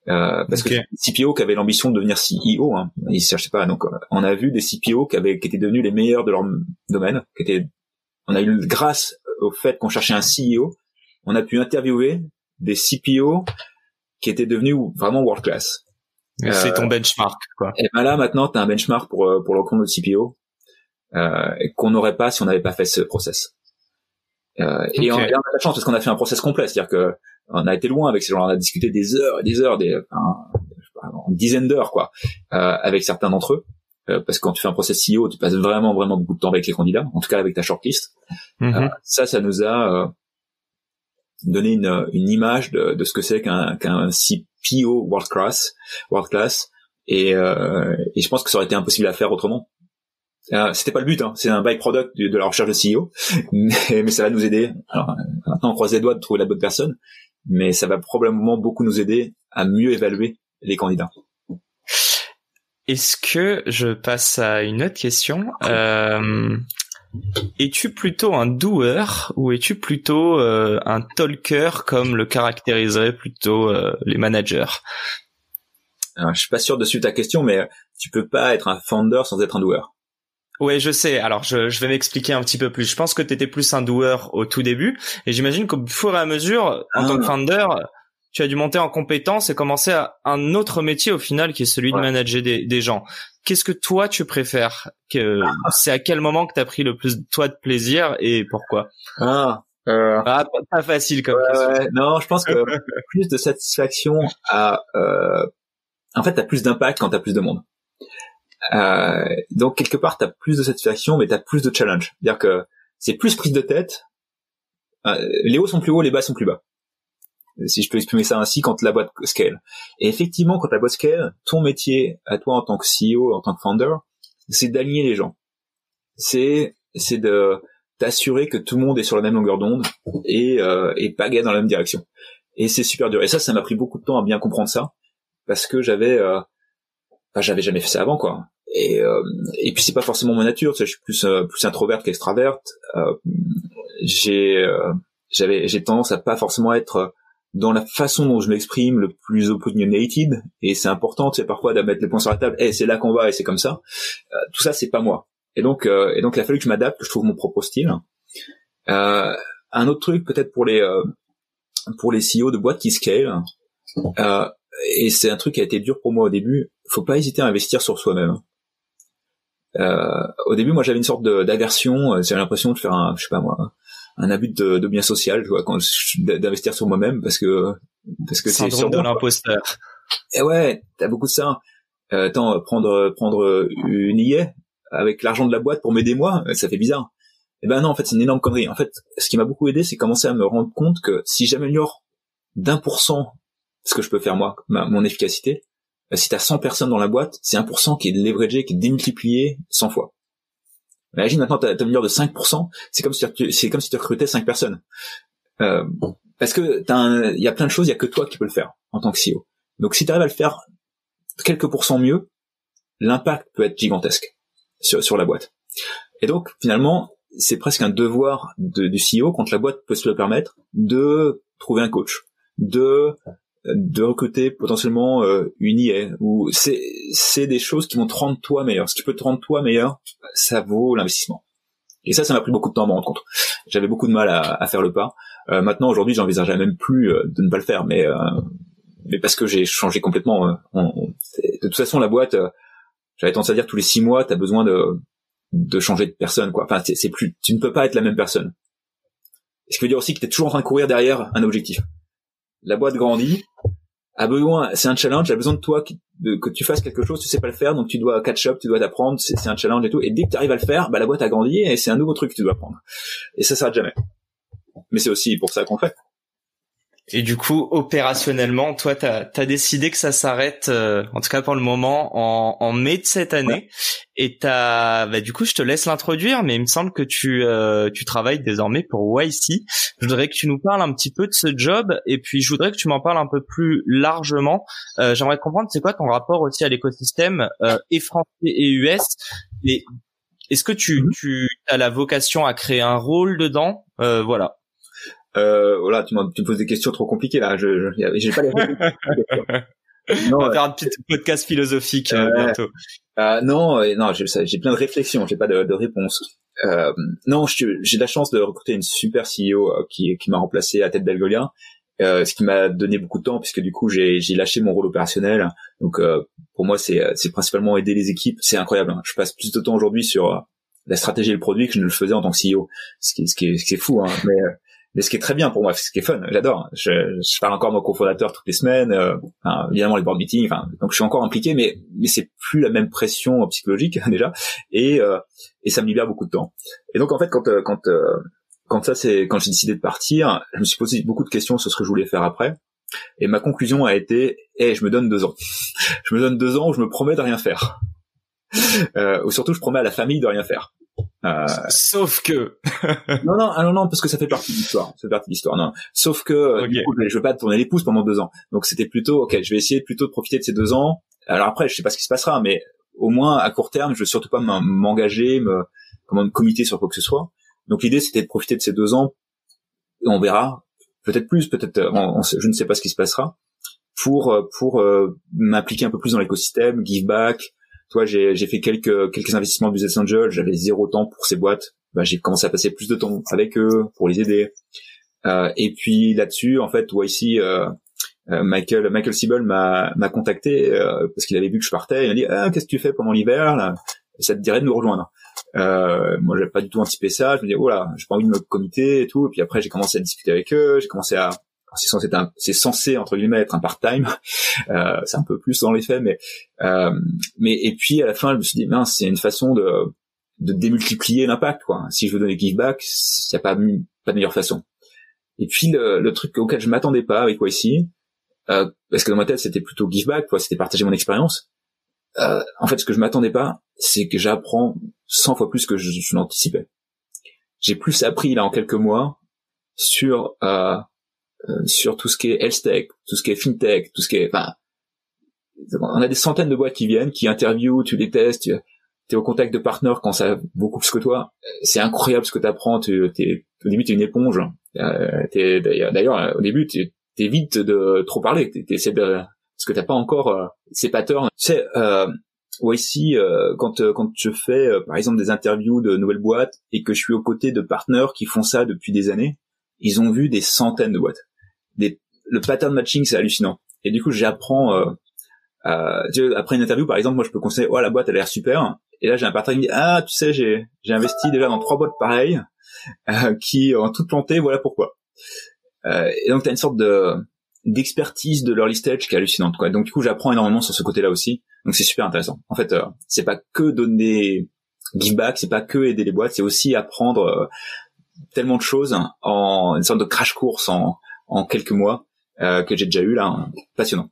B: Euh, parce que CPO qui avait l'ambition de devenir CEO, hein, ils cherchaient pas. Donc, on a vu des CPO qui avaient qui étaient devenus les meilleurs de leur domaine. Qui étaient, on a eu grâce au fait qu'on cherchait un CEO, on a pu interviewer des CPO qui étaient devenus vraiment world class.
A: C'est ton benchmark, quoi.
B: Et ben là, maintenant, tu as un benchmark pour, pour le compte de CPO euh, qu'on n'aurait pas si on n'avait pas fait ce process. Euh, et, on, a la chance parce qu'on a fait un process complet, c'est-à-dire que on a été loin avec ces gens, on a discuté des heures et des heures, des enfin, une dizaine d'heures quoi, euh, avec certains d'entre eux. Euh, parce que quand tu fais un process CEO, tu passes vraiment vraiment beaucoup de temps avec les candidats, en tout cas avec ta shortlist. Mm -hmm. ça, ça nous a euh, donné une, une image de, de ce que c'est qu'un qu'un CPO world class, world class, et, et je pense que ça aurait été impossible à faire autrement. Euh, c'était pas le but, hein. c'est un byproduct de, la recherche de CEO, mais, mais, ça va nous aider. Alors maintenant on croise les doigts de trouver la bonne personne, mais ça va probablement beaucoup nous aider à mieux évaluer les candidats.
A: Est-ce que je passe à une autre question? Euh, Es-tu plutôt un doer ou es-tu plutôt euh, un talker comme le caractériseraient plutôt euh, les managers?
B: Alors, Je suis pas sûr de suivre ta question, mais tu peux pas être un founder sans être un doer.
A: Ouais, je sais. Alors, je, je vais m'expliquer un petit peu plus. Je pense que tu étais plus un doueur au tout début, et j'imagine qu'au fur et à mesure, en tant que ah. founder, tu as dû monter en compétence et commencer à un autre métier au final, qui est celui de manager des, des gens. Qu'est-ce que toi tu préfères que c'est à quel moment que tu as pris le plus toi de plaisir et pourquoi?
B: Ah, euh...
A: ah pas, facile comme
B: ouais, Non, je pense que plus de satisfaction à euh... en fait, t'as plus d'impact quand t'as plus de monde. Euh, donc quelque part, tu as plus de satisfaction, mais tu as plus de challenge. C'est-à-dire que c'est plus prise de tête. Euh, les hauts sont plus hauts, les bas sont plus bas. Si je peux exprimer ça ainsi, quand la boîte scale. Et effectivement, quand la boîte scale, ton métier à toi en tant que CEO, en tant que founder, c'est d'aligner les gens. C'est c'est de t'assurer que tout le monde est sur la même longueur d'onde et euh, et gagner dans la même direction. Et c'est super dur. Et ça, ça m'a pris beaucoup de temps à bien comprendre ça parce que j'avais euh, j'avais jamais fait ça avant quoi et euh, et puis c'est pas forcément ma nature tu sais, je suis plus euh, plus introverte qu'extraverte euh, j'ai euh, j'avais j'ai tendance à pas forcément être dans la façon dont je m'exprime le plus opinionated et c'est important sais parfois de mettre les points sur la table et c'est là qu'on va et c'est comme ça tout ça c'est pas moi et donc et donc il a fallu que je m'adapte que je trouve mon propre style un autre truc peut-être pour les pour les CEO de boîtes qui scale et c'est un truc qui a été dur pour moi au début. Faut pas hésiter à investir sur soi-même. Euh, au début, moi, j'avais une sorte d'aversion. Euh, j'avais l'impression de faire un, je sais pas moi, un abus de, de bien social, tu vois, quand d'investir sur moi-même, parce que parce que
A: c'est sur de l'imposteur.
B: Et ouais, t'as beaucoup de ça. Euh, attends, prendre prendre une IA avec l'argent de la boîte pour m'aider moi, ça fait bizarre. Et eh ben non, en fait, c'est une énorme connerie. En fait, ce qui m'a beaucoup aidé, c'est commencer à me rendre compte que si j'améliore d'un pour cent ce que je peux faire moi, mon efficacité. Euh, si t'as 100 personnes dans la boîte, c'est 1% qui est leveragé, qui est démultiplié 100 fois. Imagine maintenant t'as une de 5%, c'est comme si tu, c'est comme si tu recrutais 5 personnes. Euh, parce que il y a plein de choses, il y a que toi qui peux le faire en tant que CEO. Donc si tu arrives à le faire quelques pourcents mieux, l'impact peut être gigantesque sur, sur la boîte. Et donc finalement, c'est presque un devoir de, du CEO quand la boîte peut se le permettre de trouver un coach, de de recruter potentiellement euh, une IA ou c'est c'est des choses qui vont te rendre toi meilleur. Ce qui peut te rendre toi meilleur, ça vaut l'investissement. Et ça, ça m'a pris beaucoup de temps à me rendre compte. J'avais beaucoup de mal à, à faire le pas. Euh, maintenant, aujourd'hui, j'envisage même plus euh, de ne pas le faire, mais mais parce que j'ai changé complètement. de toute façon, la boîte, j'avais tendance à dire tous les six mois, t'as besoin de de changer de personne, quoi. Enfin, c'est plus, tu ne peux pas être la même personne. Ce qui veut dire aussi que t'es toujours en train de courir derrière un objectif la boîte grandit, a besoin, c'est un challenge, a besoin de toi que tu fasses quelque chose, tu sais pas le faire, donc tu dois catch up, tu dois t'apprendre, c'est un challenge et tout. Et dès que tu arrives à le faire, bah la boîte a grandi et c'est un nouveau truc que tu dois apprendre. Et ça s'arrête jamais. Mais c'est aussi pour ça qu'on fait.
A: Et du coup, opérationnellement, toi, tu as, décidé que ça s'arrête, euh, en tout cas pour le moment, en, en mai de cette année. Et t'as, bah, du coup, je te laisse l'introduire, mais il me semble que tu, euh, tu travailles désormais pour YC. Je voudrais que tu nous parles un petit peu de ce job, et puis je voudrais que tu m'en parles un peu plus largement. Euh, J'aimerais comprendre, c'est quoi ton rapport aussi à l'écosystème euh, et français et US. Et est-ce que tu, mm-hmm. tu as la vocation à créer un rôle dedans? Euh, Voilà.
B: Euh, voilà, tu, tu me poses des questions trop compliquées là. Je, j'ai pas les
A: non, On va faire un petit podcast philosophique euh, bientôt.
B: Euh, non, non, j'ai plein de réflexions, j'ai pas de, de réponse. Euh, non, j'ai la chance de recruter une super CEO qui, qui m'a remplacé à tête d'Algolia. euh, ce qui m'a donné beaucoup de temps puisque du coup j'ai lâché mon rôle opérationnel. Donc euh, pour moi c'est principalement aider les équipes. C'est incroyable. Hein. Je passe plus de temps aujourd'hui sur euh, la stratégie et le produit que je ne le faisais en tant que CEO. Ce qui ce qui est, ce qui est fou. Hein. Mais mais ce qui est très bien pour moi, ce qui est fun, j'adore. Je, je parle encore à mon cofondateur toutes les semaines, euh, évidemment les board meetings, enfin, donc je suis encore impliqué, mais mais c'est plus la même pression psychologique déjà, et euh, et ça me libère beaucoup de temps. Et donc en fait, quand quand quand ça c'est quand j'ai décidé de partir, je me suis posé beaucoup de questions sur ce que je voulais faire après. Et ma conclusion a été, eh, je me donne deux ans. je me donne deux ans où je me promets de rien faire. Euh, ou surtout, je promets à la famille de rien faire.
A: Euh... Sauf que.
B: non, non, ah, non, non, parce que ça fait partie de l'histoire. Ça fait partie de l'histoire. Non. Sauf que du coup, je veux pas tourner les pouces pendant deux ans. Donc c'était plutôt, ok, je vais essayer plutôt de profiter de ces deux ans. Alors après, je sais pas ce qui se passera, mais au moins à court terme, je veux surtout pas m'engager, me, comment me comiter sur quoi que ce soit. Donc l'idée c'était de profiter de ces deux ans, on verra, peut-être plus, peut-être, euh, je ne sais pas ce qui se passera, pour euh, pour euh, m'impliquer un peu plus dans l'écosystème, give back. Toi, j'ai j'ai fait quelques quelques investissements de business angel, j'avais zéro temps pour ces boîtes. Bah, j'ai commencé à passer plus de temps avec eux pour les aider. Euh, et puis là-dessus, en fait, toi ici, euh, Michael Michael Siebel m'a m'a contacté parce qu'il avait vu que je partais. Il m'a dit ah, qu'est-ce que tu fais pendant l'hiver Ça te dirait de nous rejoindre euh, moi, j'avais pas du tout anticipé ça. Je me dis, oh là, j'ai pas envie de me comiter et tout. Et puis après, j'ai commencé à discuter avec eux. J'ai commencé à, c'est censé, entre guillemets être un part-time. Euh, c'est un peu plus dans les faits, mais, euh, mais et puis à la fin, je me suis dit, mince, c'est une façon de, de démultiplier l'impact, quoi. Si je veux donner give back, il n'y a pas, pas de meilleure façon. Et puis le, le truc auquel je m'attendais pas avec ici, euh, parce que dans ma tête c'était plutôt give back, quoi, c'était partager mon expérience. Euh, en fait, ce que je m'attendais pas, c'est que j'apprends 100 fois plus que je, je l'anticipais. J'ai plus appris là en quelques mois sur euh, sur tout ce qui est health tech, tout ce qui est fintech, tout ce qui est, enfin, on a des centaines de boîtes qui viennent, qui interviewent, tu les testes, tu es au contact de partenaires quand ça beaucoup plus que toi. C'est incroyable ce que tu apprends. Tu, es, au début, tu une éponge. Euh, D'ailleurs, au début, tu vite de trop parler. Tu essaies de parce que t'as pas encore euh, ces patterns. Tu sais, euh, ici, euh, quand euh, quand je fais euh, par exemple des interviews de nouvelles boîtes et que je suis aux côtés de partenaires qui font ça depuis des années, ils ont vu des centaines de boîtes. Des, le pattern matching, c'est hallucinant. Et du coup, j'apprends. Euh, après une interview, par exemple, moi, je peux conseiller, oh la boîte, elle a l'air super. Et là, j'ai un partenaire qui me dit, ah, tu sais, j'ai j'ai investi déjà dans trois boîtes pareilles qui ont toutes planté. Voilà pourquoi. et donc, t'as une sorte de d'expertise de leur stage qui est hallucinante quoi. Donc du coup, j'apprends énormément sur ce côté-là aussi. Donc c'est super intéressant. En fait, euh, c'est pas que donner give back, c'est pas que aider les boîtes, c'est aussi apprendre euh, tellement de choses en une sorte de crash course en en quelques mois euh, que j'ai déjà eu là, hein. passionnant.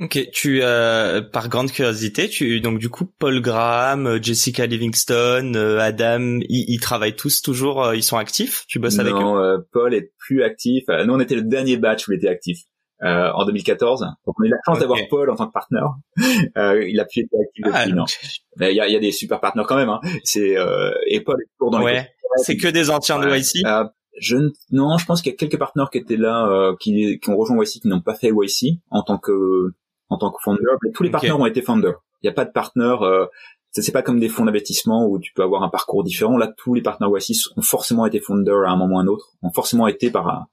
A: Ok, tu euh, par grande curiosité, tu donc du coup Paul Graham, Jessica Livingstone, Adam, ils, travaillent tous toujours, ils sont actifs? Tu bosses avec eux?
B: Non, Paul est plus actif. nous, on était le dernier batch où il était actif euh, en 2014. Donc on a eu la chance d'avoir Paul en tant que partenaire. Euh, il a pu être actif ah, depuis. il y a, y a, des super partenaires quand même. Hein. C'est euh, et Paul est toujours dans
A: ouais. C'est que des anciens de YC.
B: Je non, je pense qu'il y a quelques partenaires qui étaient là, euh, qui, qui ont rejoint YC, qui n'ont pas fait YC en tant que en tant que founder. Mais tous les partenaires ont été founders. Il n'y a pas de partenaire. Euh, c'est pas comme des fonds d'investissement où tu peux avoir un parcours différent. Là, tous les partenaires YC ont forcément été founders à un moment ou à un autre, ont forcément été par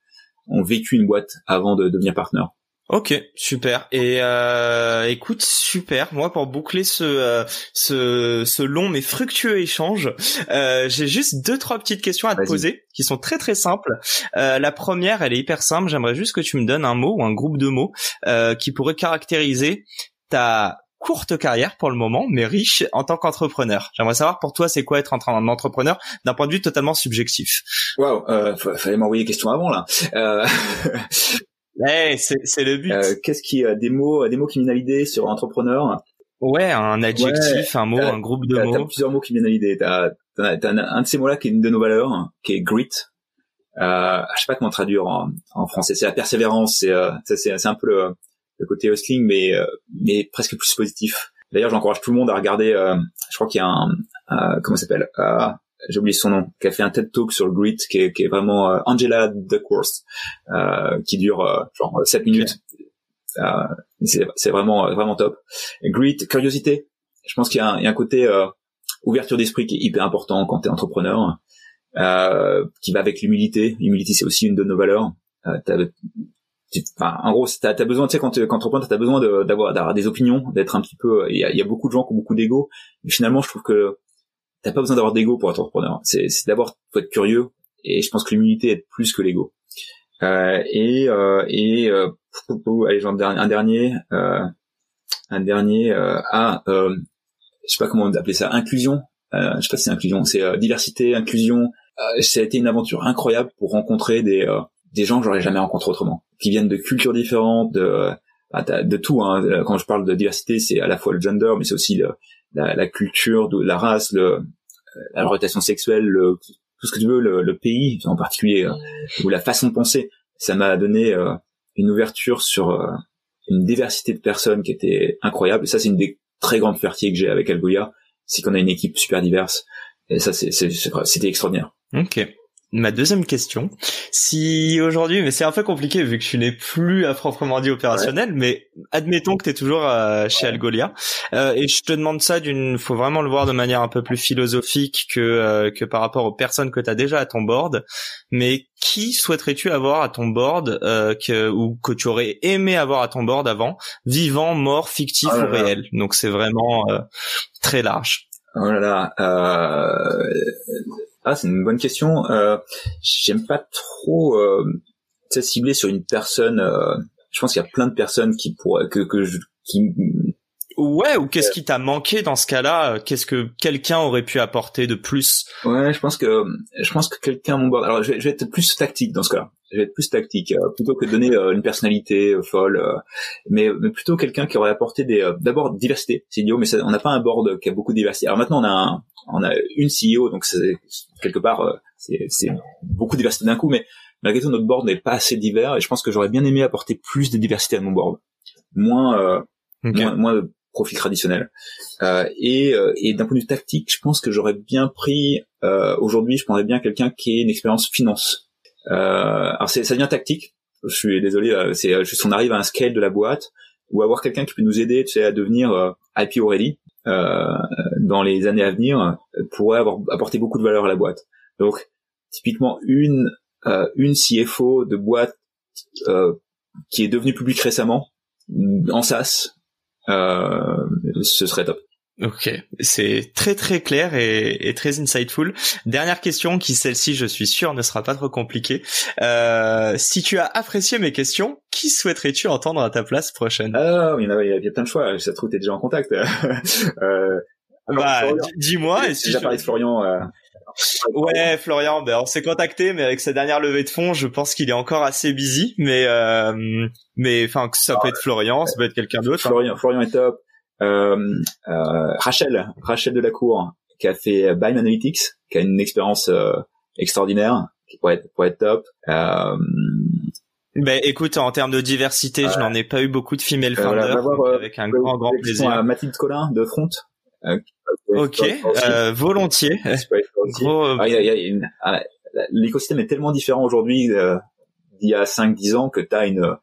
B: ont vécu une boîte avant de devenir partenaire.
A: Ok, super. Et euh, écoute, super. Moi, pour boucler ce euh, ce, ce long mais fructueux échange, euh, j'ai juste deux trois petites questions à te poser qui sont très très simples. Euh, la première, elle est hyper simple. J'aimerais juste que tu me donnes un mot ou un groupe de mots euh, qui pourrait caractériser ta courte carrière pour le moment, mais riche en tant qu'entrepreneur. J'aimerais savoir pour toi, c'est quoi être un entrepreneur d'un point de vue totalement subjectif?
B: Waouh, euh, fallait m'envoyer des questions avant là. Euh...
A: hey, c'est le but. Euh,
B: Qu'est-ce qui a des mots, des mots qui viennent à l'idée sur entrepreneur?
A: Ouais, un adjectif, un mot, un groupe de mots.
B: T'as plusieurs mots qui viennent à l'idée. T'as as, un de ces mots-là qui est une de nos valeurs, qui est grit. Euh, je sais pas comment traduire en, en français. C'est la persévérance. C'est euh, c'est un peu le, le côté hustling, mais euh, mais presque plus positif. D'ailleurs, j'encourage tout le monde à regarder. Euh, je crois qu'il y a un euh, comment s'appelle? J'ai oublié son nom, qui a fait un TED Talk sur le grit, qui est, qui est vraiment Angela Duckworth, euh, qui dure genre 7 minutes. c'est vraiment vraiment top. Grit, curiosité. Je pense qu'il y, y, a un côté ouverture d'esprit qui est hyper important quand tu es entrepreneur, qui va avec l'humilité. L'humilité, c'est aussi une de nos valeurs enfin, en gros, t'as as besoin, tu sais, quand quand t'entreprends, t'as besoin d'avoir d'avoir des opinions, d'être un petit peu. Il y a, y a, beaucoup de gens qui ont beaucoup d'ego, finalement, je trouve que t'as pas besoin d'avoir d'ego pour être entrepreneur. C'est d'abord faut être curieux, et je pense que l'humilité est plus que l'ego. Euh, et euh, et euh, allez, j'en un dernier, euh, un dernier. Euh, ah, euh, je sais pas comment appeler ça, inclusion. Euh, je sais pas si c'est inclusion, c'est diversité, inclusion. ça a été une aventure incroyable pour rencontrer des des gens que j'aurais jamais rencontrés autrement, qui viennent de cultures différentes, de bah, de tout. Hein. Quand je parle de diversité, c'est à la fois le gender, mais c'est aussi la, la, culture, la race, le, la rotation sexuelle, le, tout ce que tu veux, le, le pays en particulier, euh, ou la façon de penser. Ça m'a donné euh, une ouverture sur euh, une diversité de personnes qui était incroyable. Et ça, c'est une des très grandes fiertés que j'ai avec Algolia, c'est qu'on a une équipe super diverse. Et ça, c'était extraordinaire.
A: Ok ma deuxième question, si aujourd'hui, mais c'est un peu compliqué vu que je n'ai plus à proprement dit opérationnel, mais admettons que tu es toujours euh, chez Algolia, euh, et je te demande ça d'une, faut vraiment le voir de manière un peu plus philosophique que euh, que par rapport aux personnes que tu as déjà à ton board, mais qui souhaiterais-tu avoir à ton board que, ou que tu aurais aimé avoir à ton board avant, vivant, mort, fictif oh ou réel? Donc c'est vraiment très large.
B: Oh là là. Euh ah, c'est une bonne question. Euh, J'aime pas trop euh, cibler sur une personne. Euh, je pense qu'il y a plein de personnes qui pourraient que que je, qui
A: Ouais, ou qu'est-ce qui t'a manqué dans ce cas-là? Qu'est-ce que quelqu'un aurait pu apporter de plus?
B: Ouais, je pense que je pense que quelqu'un mon bord. Alors, je vais, être plus tactique dans ce cas-là. Je vais être plus tactique euh, plutôt que de donner euh, une personnalité euh, folle, mais, mais, plutôt quelqu'un qui aurait apporté des d'abord diversité. C'est idiot, mais ça, on n'a pas un board qui a beaucoup de diversité. Alors maintenant, on a un, on a une CEO, donc c'est quelque part c'est beaucoup de diversité d'un coup, mais malgré tout notre board n'est pas assez divers et je pense que j'aurais bien aimé apporter plus de diversité à mon board, moins moins, moins profil traditionnel. Euh, et, euh, et d'un point de vue tactique, je pense que j'aurais bien pris euh, aujourd'hui, je prendrais bien quelqu'un qui ait une expérience finance. Euh, alors ça devient tactique. Je suis désolé, euh, c'est juste on arrive à un scale de la boîte ou avoir quelqu'un qui peut nous aider, tu sais, à devenir IPO ready dans les années à venir pourrait avoir apporter beaucoup de valeur à la boîte. Donc typiquement une une CFO de boîte qui est devenue publique récemment en SaaS euh, ce serait top.
A: Ok, c'est très très clair et, très insightful. Dernière question qui celle-ci je suis sûr ne sera pas trop compliquée. Euh, si tu as apprécié mes questions, qui souhaiterais-tu entendre à ta place prochaine?
B: Ah, il y, a, il y a plein de choix. Ça se trouve t'es déjà en contact.
A: euh, bah, dis-moi.
B: Si j'ai parlé de Florian. Euh,
A: Ouais, Florian, ben on s'est contacté, mais avec sa dernière levée de fonds, je pense qu'il est encore assez busy. Mais euh, mais enfin, ça peut être Florian, ça peut être quelqu'un d'autre.
B: Hein. Florian, Florian est top. Euh, euh, Rachel, Rachel de la Cour, qui a fait Bime Analytics, qui a une expérience extraordinaire, qui pourrait être, pourrait être top. Euh,
A: ben écoute, en termes de diversité, je n'en ai pas eu beaucoup de female founders, avec un grand grand plaisir.
B: Mathilde Collin de Front,
A: Ok, euh, volontiers.
B: Gros... Ah, ah, l'écosystème est tellement différent aujourd'hui euh, d'il y a 5-10 ans que tu as une,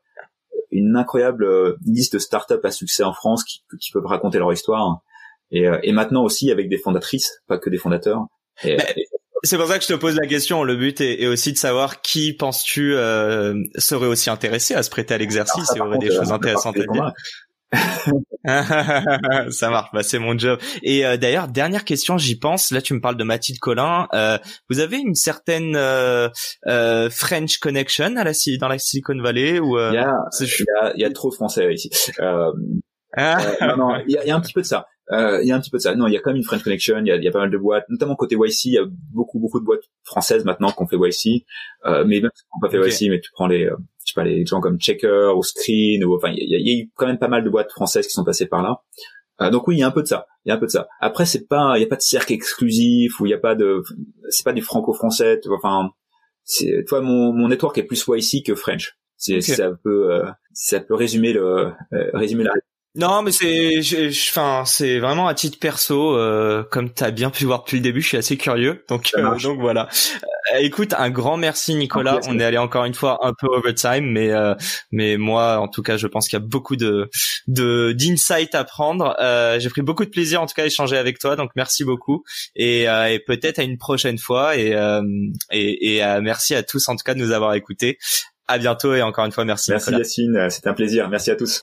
B: une incroyable euh, liste de startups à succès en France qui, qui peuvent raconter leur histoire. Et, euh, et maintenant aussi avec des fondatrices, pas que des fondateurs.
A: Et, bah, c'est pour ça que je te pose la question. Le but est, aussi de savoir qui penses-tu euh, serait aussi intéressé à se prêter à l'exercice et aurait des choses intéressantes à dire. ça marche, bah c'est mon job. Et euh, d'ailleurs, dernière question, j'y pense. Là, tu me parles de Mathilde Collin. Euh, vous avez une certaine euh, euh French connection à la dans la Silicon Valley ou
B: il, y a, il, y a, trop de Français ici. Ah. non, non, il y, a, il y, a, un petit peu de ça. il y a un petit peu de ça. Non, il y a quand même une French connection. Il y a, il y a pas mal de boîtes, notamment côté YC. Il y a beaucoup beaucoup de boîtes françaises maintenant qu'on fait YC. mais même si on pas fait YC, mais tu prends les je sais pas les gens comme Checker ou Screen ou enfin il y, a eu quand même pas mal de boîtes françaises qui sont passées par là. Euh, donc oui, il y a un peu de ça. Il y a un peu de ça. Après, c'est pas, il y a pas de cercle exclusif ou il y a pas de, c'est pas du franco-français. Enfin, c'est, toi, mon, mon network est plus YC que French. C'est, ça peut, euh, ça peut résumer le, euh, résumer la
A: non, mais c'est, enfin, c'est vraiment à titre perso, euh, comme t'as bien pu voir depuis le début, je suis assez curieux, donc euh, donc voilà. Euh, écoute, un grand merci Nicolas. On est allé encore une fois un peu overtime, mais euh, mais moi, en tout cas, je pense qu'il y a beaucoup de de d'insight à prendre. J'ai pris beaucoup de plaisir en tout cas à échanger avec toi, donc merci beaucoup et, et peut-être à une prochaine fois et et, et merci à tous en tout cas de nous avoir écoutés. À bientôt et encore une fois merci.
B: Merci Yacine, c'était un plaisir. Merci à tous.